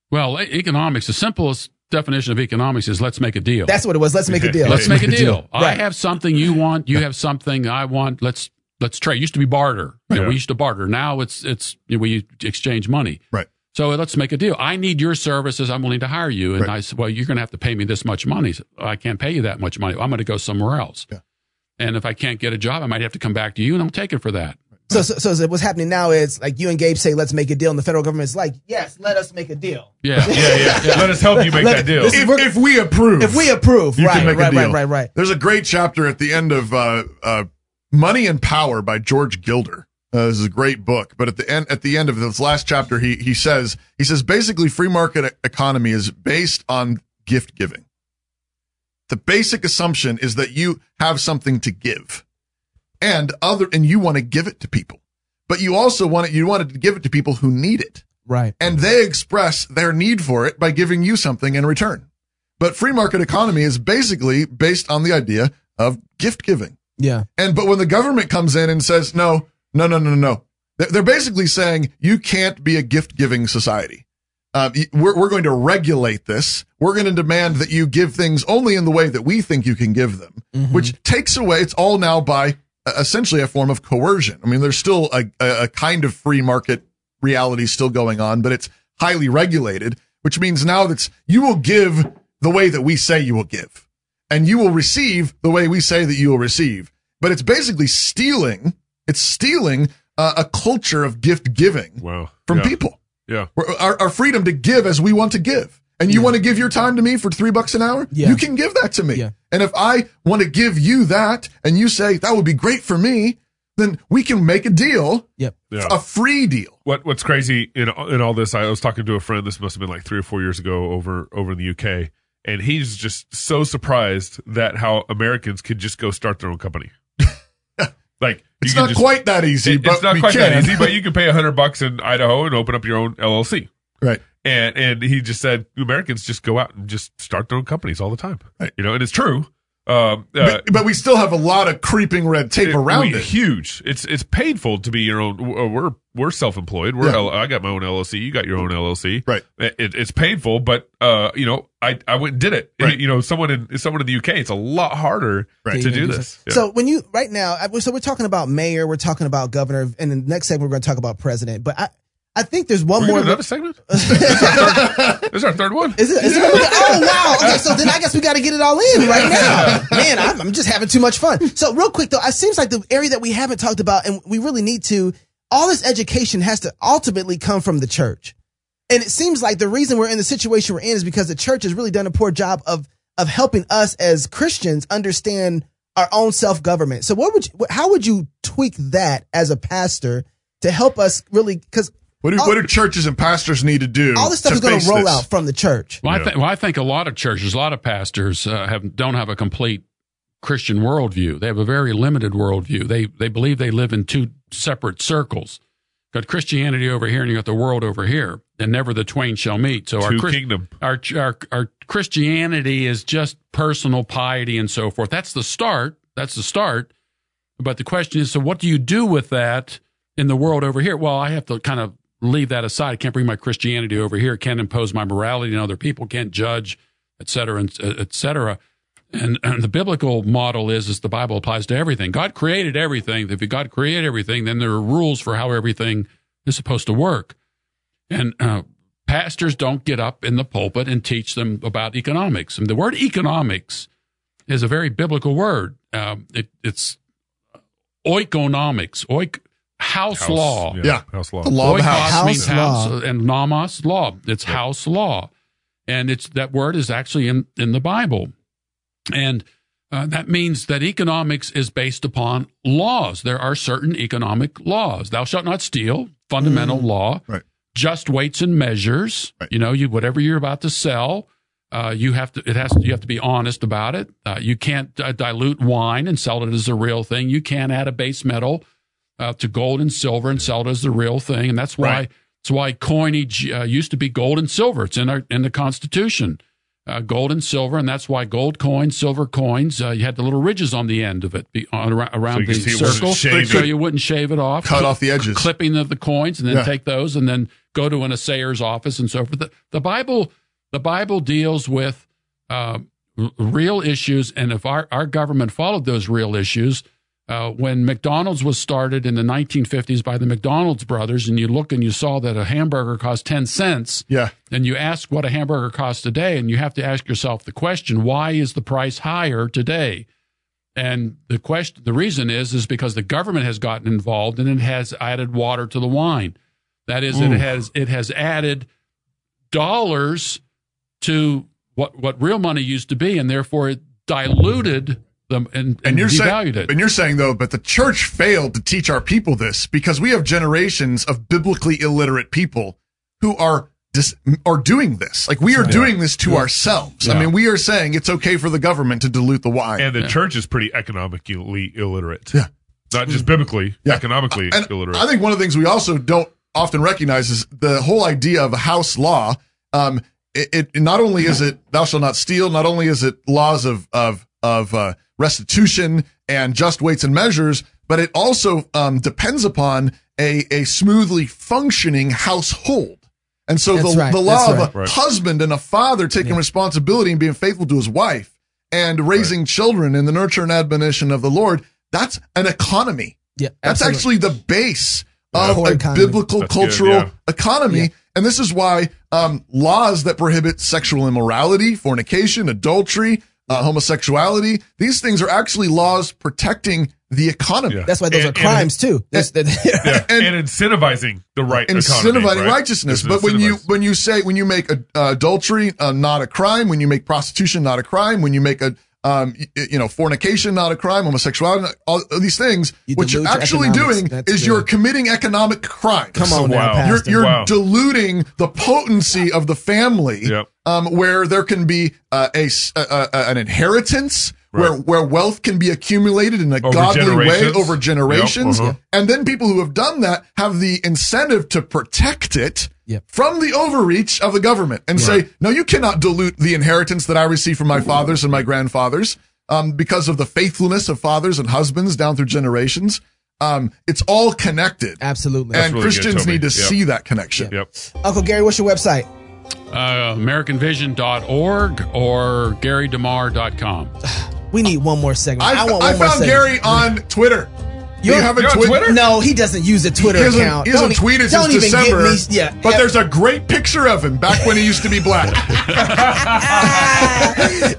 Speaker 4: well, economics. The simplest definition of economics is let's make a deal.
Speaker 3: that's what it was. Let's make a deal.
Speaker 4: Let's make a deal.
Speaker 2: deal.
Speaker 4: I have something you want. You have something I want. Let's let's trade. It used to be barter. You know,
Speaker 1: Yeah.
Speaker 4: we used to barter. Now it's it's you know, we exchange money.
Speaker 2: Right.
Speaker 4: So let's make a deal. I need your services. I'm willing to hire you. And
Speaker 2: Right.
Speaker 4: I said, well, you're going to have to pay me this much money. He said, I can't pay you that much money. I'm going to go somewhere else.
Speaker 2: Yeah.
Speaker 4: And if I can't get a job, I might have to come back to you and I'm taking for that.
Speaker 3: So, so, so what's happening now is like you and Gabe say, let's make a deal. And the federal government's like, yes, let us make a deal.
Speaker 4: Yeah.
Speaker 1: Yeah, yeah. yeah. Let us help you make
Speaker 3: Let-
Speaker 1: that deal.
Speaker 3: is-
Speaker 2: If,
Speaker 3: we're-
Speaker 2: if we approve,
Speaker 3: If we approve,
Speaker 2: you
Speaker 3: right,
Speaker 2: can make
Speaker 3: right,
Speaker 2: a deal.
Speaker 3: right, right, right.
Speaker 2: There's a great chapter at the end of uh, uh, Money and Power by George Gilder. Uh, this is a great book, but at the end at the end of this last chapter, he he says he says basically free market economy is based on gift giving. The basic assumption is that you have something to give, and other and you want to give it to people, but you also want it you want to give it to people who need it
Speaker 3: Right.
Speaker 2: and they express their need for it by giving you something in return. But free market economy is basically based on the idea of gift giving.
Speaker 3: Yeah.
Speaker 2: And but when the government comes in and says no, no, no, no, no, they're they're basically saying you can't be a gift giving society. Uh, we're, we're going to regulate this. We're going to demand that you give things only in the way that we think you can give them, which takes away. It's all now by uh, essentially a form of coercion. I mean, there's still a, a, a kind of free market reality still going on, but it's highly regulated, which means now that's you will give the way that we say you will give and you will receive the way we say that you will receive. But it's basically stealing. It's stealing uh, a culture of gift giving
Speaker 1: Wow.
Speaker 2: from
Speaker 1: Yeah.
Speaker 2: people.
Speaker 1: Yeah.
Speaker 2: Our, our freedom to give as we want to give. And you want to give your time to me for three bucks an hour?
Speaker 3: Yeah.
Speaker 2: You can give that to me.
Speaker 3: Yeah.
Speaker 2: And if I want to give you that and you say that would be great for me, then we can make a deal,
Speaker 3: Yep.
Speaker 1: Yeah.
Speaker 2: a free deal.
Speaker 1: what what's crazy in in all this, I was talking to a friend. This must have been like three or four years ago over over in the UK, and he's just so surprised that how Americans could just go start their own company. Like
Speaker 2: It's not
Speaker 1: just-
Speaker 2: quite that easy,
Speaker 1: it-
Speaker 2: but
Speaker 1: it's not quite
Speaker 2: can.
Speaker 1: that easy, but you can pay a hundred bucks in Idaho and open up your own LLC.
Speaker 2: right.
Speaker 1: And and he just said Americans just go out and just start their own companies all the time.
Speaker 2: Right.
Speaker 1: You know, and it's true. Um, uh,
Speaker 2: But, but we still have a lot of creeping red tape
Speaker 1: it-
Speaker 2: around
Speaker 1: we-
Speaker 2: it.
Speaker 1: Huge. It's it's painful to be your own. uh, We're we're self employed. We're
Speaker 2: Yeah.
Speaker 1: L- I got my own LLC. You got your own LLC.
Speaker 2: Right.
Speaker 1: It, it- it's painful, but uh, you know, I I went and did it.
Speaker 2: Right.
Speaker 1: You know, someone in someone in the UK, it's a lot harder
Speaker 2: Right.
Speaker 1: to do this. Yeah.
Speaker 3: So when you right now, so we're talking about mayor, we're talking about governor, and the next segment we're going to talk about president. But I, I think there's one
Speaker 1: We're
Speaker 3: more.
Speaker 1: another segment. this, is our third, this is our third one.
Speaker 3: Is it? Is it oh wow! Okay, so then I guess we got to get it all in right now. Man, I'm, I'm just having too much fun. So real quick though, it seems like the area that we haven't talked about, and we really need to. All this education has to ultimately come from the church, and it seems like the reason we're in the situation we're in is because the church has really done a poor job of of helping us as Christians understand our own self government. So what would you, how would you tweak that as a pastor to help us really because
Speaker 2: What do,
Speaker 3: all-
Speaker 2: what do churches and pastors need to do?
Speaker 3: all this stuff
Speaker 2: to
Speaker 3: is going to roll
Speaker 2: this?
Speaker 3: out from the church.
Speaker 4: Well, I,
Speaker 1: Yeah.
Speaker 4: think, well, I think a lot of churches, a lot of pastors uh, have don't have a complete Christian worldview. They have a very limited worldview. They they believe they live in two separate circles. Got Christianity over here, and you got the world over here, and never the twain shall meet. So our
Speaker 1: Two kingdom.
Speaker 4: our our our Christianity is just personal piety and so forth. That's the start. That's the start. But the question is, so what do you do with that in the world over here? Well, I have to kind of leave that aside. I can't bring my Christianity over here. Can't impose my morality on other people. Can't judge, et cetera, and et cetera. And, and the biblical model is, is the Bible applies to everything. God created everything. If God created everything, then there are rules for how everything is supposed to work. And uh, pastors don't get up in the pulpit and teach them about economics. And the word economics is a very biblical word. Um, it, it's oikonomics, oik, house,
Speaker 1: House,
Speaker 4: law.
Speaker 2: Yeah.
Speaker 1: House law.
Speaker 2: The law of the house.
Speaker 3: House
Speaker 4: means house,
Speaker 3: law.
Speaker 4: and nomos law. It's house law, and it's that word is actually in in the Bible, and uh, that means that economics is based upon laws. There are certain economic laws. Thou shalt not steal, fundamental law.
Speaker 2: Right.
Speaker 4: Just weights and measures.
Speaker 2: Right.
Speaker 4: You know, you whatever you're about to sell. Uh, you have to. It has. You have to be honest about it. Uh, you can't uh, dilute wine and sell it as a real thing. You can't add a base metal uh, to gold and silver and sell it as the real thing. And that's why
Speaker 2: Right.
Speaker 4: that's why coinage uh, used to be gold and silver. It's in our in the Constitution, uh, gold and silver, and that's why gold coins, silver coins. Uh, you had the little ridges on the end of it be, on, around,
Speaker 1: you
Speaker 4: the
Speaker 1: can see it wasn't
Speaker 4: circle, so you wouldn't shave it off.
Speaker 2: Cut off the edges.
Speaker 4: clipping of the coins, and then
Speaker 2: Yeah.
Speaker 4: take those, and then go to an assayer's office and so forth. The, the Bible, the Bible deals with uh, real issues, and if our, our government followed those real issues, uh, when McDonald's was started in the 1950s by the McDonald's brothers, and you look and you saw that a hamburger cost 10 cents,
Speaker 2: Yeah.
Speaker 4: and you ask what a hamburger costs today, and you have to ask yourself the question, why is the price higher today? And the question, the reason is, is because the government has gotten involved and it has added water to the wine. That is, it has it has added dollars to what what real money used to be, and therefore it diluted them and, and,
Speaker 2: And you're
Speaker 4: devalued
Speaker 2: saying,
Speaker 4: it.
Speaker 2: and you're saying though, but the church failed to teach our people this because we have generations of biblically illiterate people who are dis- are doing this. Like we are doing this to ourselves. I mean, we are saying it's okay for the government to dilute the wine.
Speaker 1: And the church is pretty economically illiterate.
Speaker 2: Yeah.
Speaker 1: Not just biblically,
Speaker 2: Yeah.
Speaker 1: economically
Speaker 2: And
Speaker 1: illiterate.
Speaker 2: I think one of the things we also don't often recognize is the whole idea of a house law. Um, it, it not only is it thou shalt not steal, not only is it laws of of of uh, restitution and just weights and measures, but it also um, depends upon a a smoothly functioning household. And so
Speaker 3: That's
Speaker 2: the,
Speaker 3: right.
Speaker 2: the law
Speaker 3: That's
Speaker 2: of
Speaker 3: right.
Speaker 2: a
Speaker 1: Right.
Speaker 2: husband and a father taking responsibility and being faithful to his wife and raising children in the nurture and admonition of the Lord, that's an economy.
Speaker 3: Yeah,
Speaker 2: That's
Speaker 3: absolutely.
Speaker 2: actually the base of
Speaker 3: Core
Speaker 2: a
Speaker 3: economy.
Speaker 2: biblical
Speaker 1: That's good,
Speaker 2: cultural
Speaker 1: yeah.
Speaker 2: economy.
Speaker 3: Yeah.
Speaker 2: And this is why um, laws that prohibit sexual immorality, fornication, adultery, uh, homosexuality, these things are actually laws protecting the economy.
Speaker 1: Yeah.
Speaker 3: That's why those
Speaker 1: And-
Speaker 3: are crimes too. That's- that-
Speaker 1: Yeah,
Speaker 2: And-
Speaker 1: and, incentivizing the right
Speaker 2: incentivizing
Speaker 1: economy, right?
Speaker 2: righteousness.
Speaker 1: It's
Speaker 2: But when you when you say when you make a, uh, adultery uh, not a crime, when you make prostitution not a crime, when you make a um, y- you know fornication not a crime, homosexuality, not- all these things,
Speaker 3: You
Speaker 2: what you're actually doing
Speaker 3: That's
Speaker 2: is
Speaker 3: good.
Speaker 2: you're committing economic crimes.
Speaker 3: Come on now,
Speaker 2: You're, you're
Speaker 1: Wow.
Speaker 2: diluting the potency of the family,
Speaker 1: Yep.
Speaker 2: um, where there can be uh, a, s- a- a- a- an inheritance, where
Speaker 1: Right.
Speaker 2: where wealth can be accumulated in a
Speaker 1: Over
Speaker 2: godly way over generations,
Speaker 1: Yep, uh-huh.
Speaker 2: and then people who have done that have the incentive to protect it
Speaker 3: Yep.
Speaker 2: from the overreach of the government and say, no, you cannot dilute the inheritance that I received from my fathers and my grandfathers um, because of the faithfulness of fathers and husbands down through generations. Um, it's all connected.
Speaker 3: Absolutely.
Speaker 2: and
Speaker 1: really
Speaker 2: Christians
Speaker 1: Toby.
Speaker 2: need to
Speaker 1: Yep.
Speaker 2: see that connection.
Speaker 1: Yep.
Speaker 3: Uncle Gary, what's your website?
Speaker 4: Uh, AmericanVision.org or GaryDemar.com.
Speaker 3: We need one more segment. I,
Speaker 2: I,
Speaker 3: want one
Speaker 2: I
Speaker 3: more
Speaker 2: found
Speaker 3: segment.
Speaker 2: Gary on Twitter. Do you
Speaker 3: You're-
Speaker 2: have a Twi-
Speaker 1: Twitter?
Speaker 3: No, he doesn't use a Twitter
Speaker 2: He hasn't,
Speaker 3: account.
Speaker 2: he hasn't
Speaker 3: Don't
Speaker 2: tweeted
Speaker 3: don't
Speaker 2: since
Speaker 3: even
Speaker 2: December.
Speaker 3: Get me, yeah,
Speaker 2: but
Speaker 3: yeah.
Speaker 2: there's a great picture of him back when he used to be black.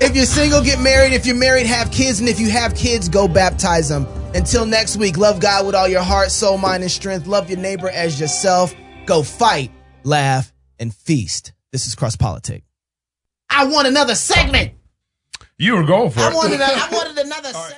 Speaker 3: if you're single, get married. If you're married, have kids. And if you have kids, go baptize them. Until next week, love God with all your heart, soul, mind, and strength. Love your neighbor as yourself. Go fight, laugh, and feast. This is Cross Politic. I want another segment.
Speaker 1: You were going for
Speaker 3: I
Speaker 1: it.
Speaker 3: wanted, a, I wanted another segment.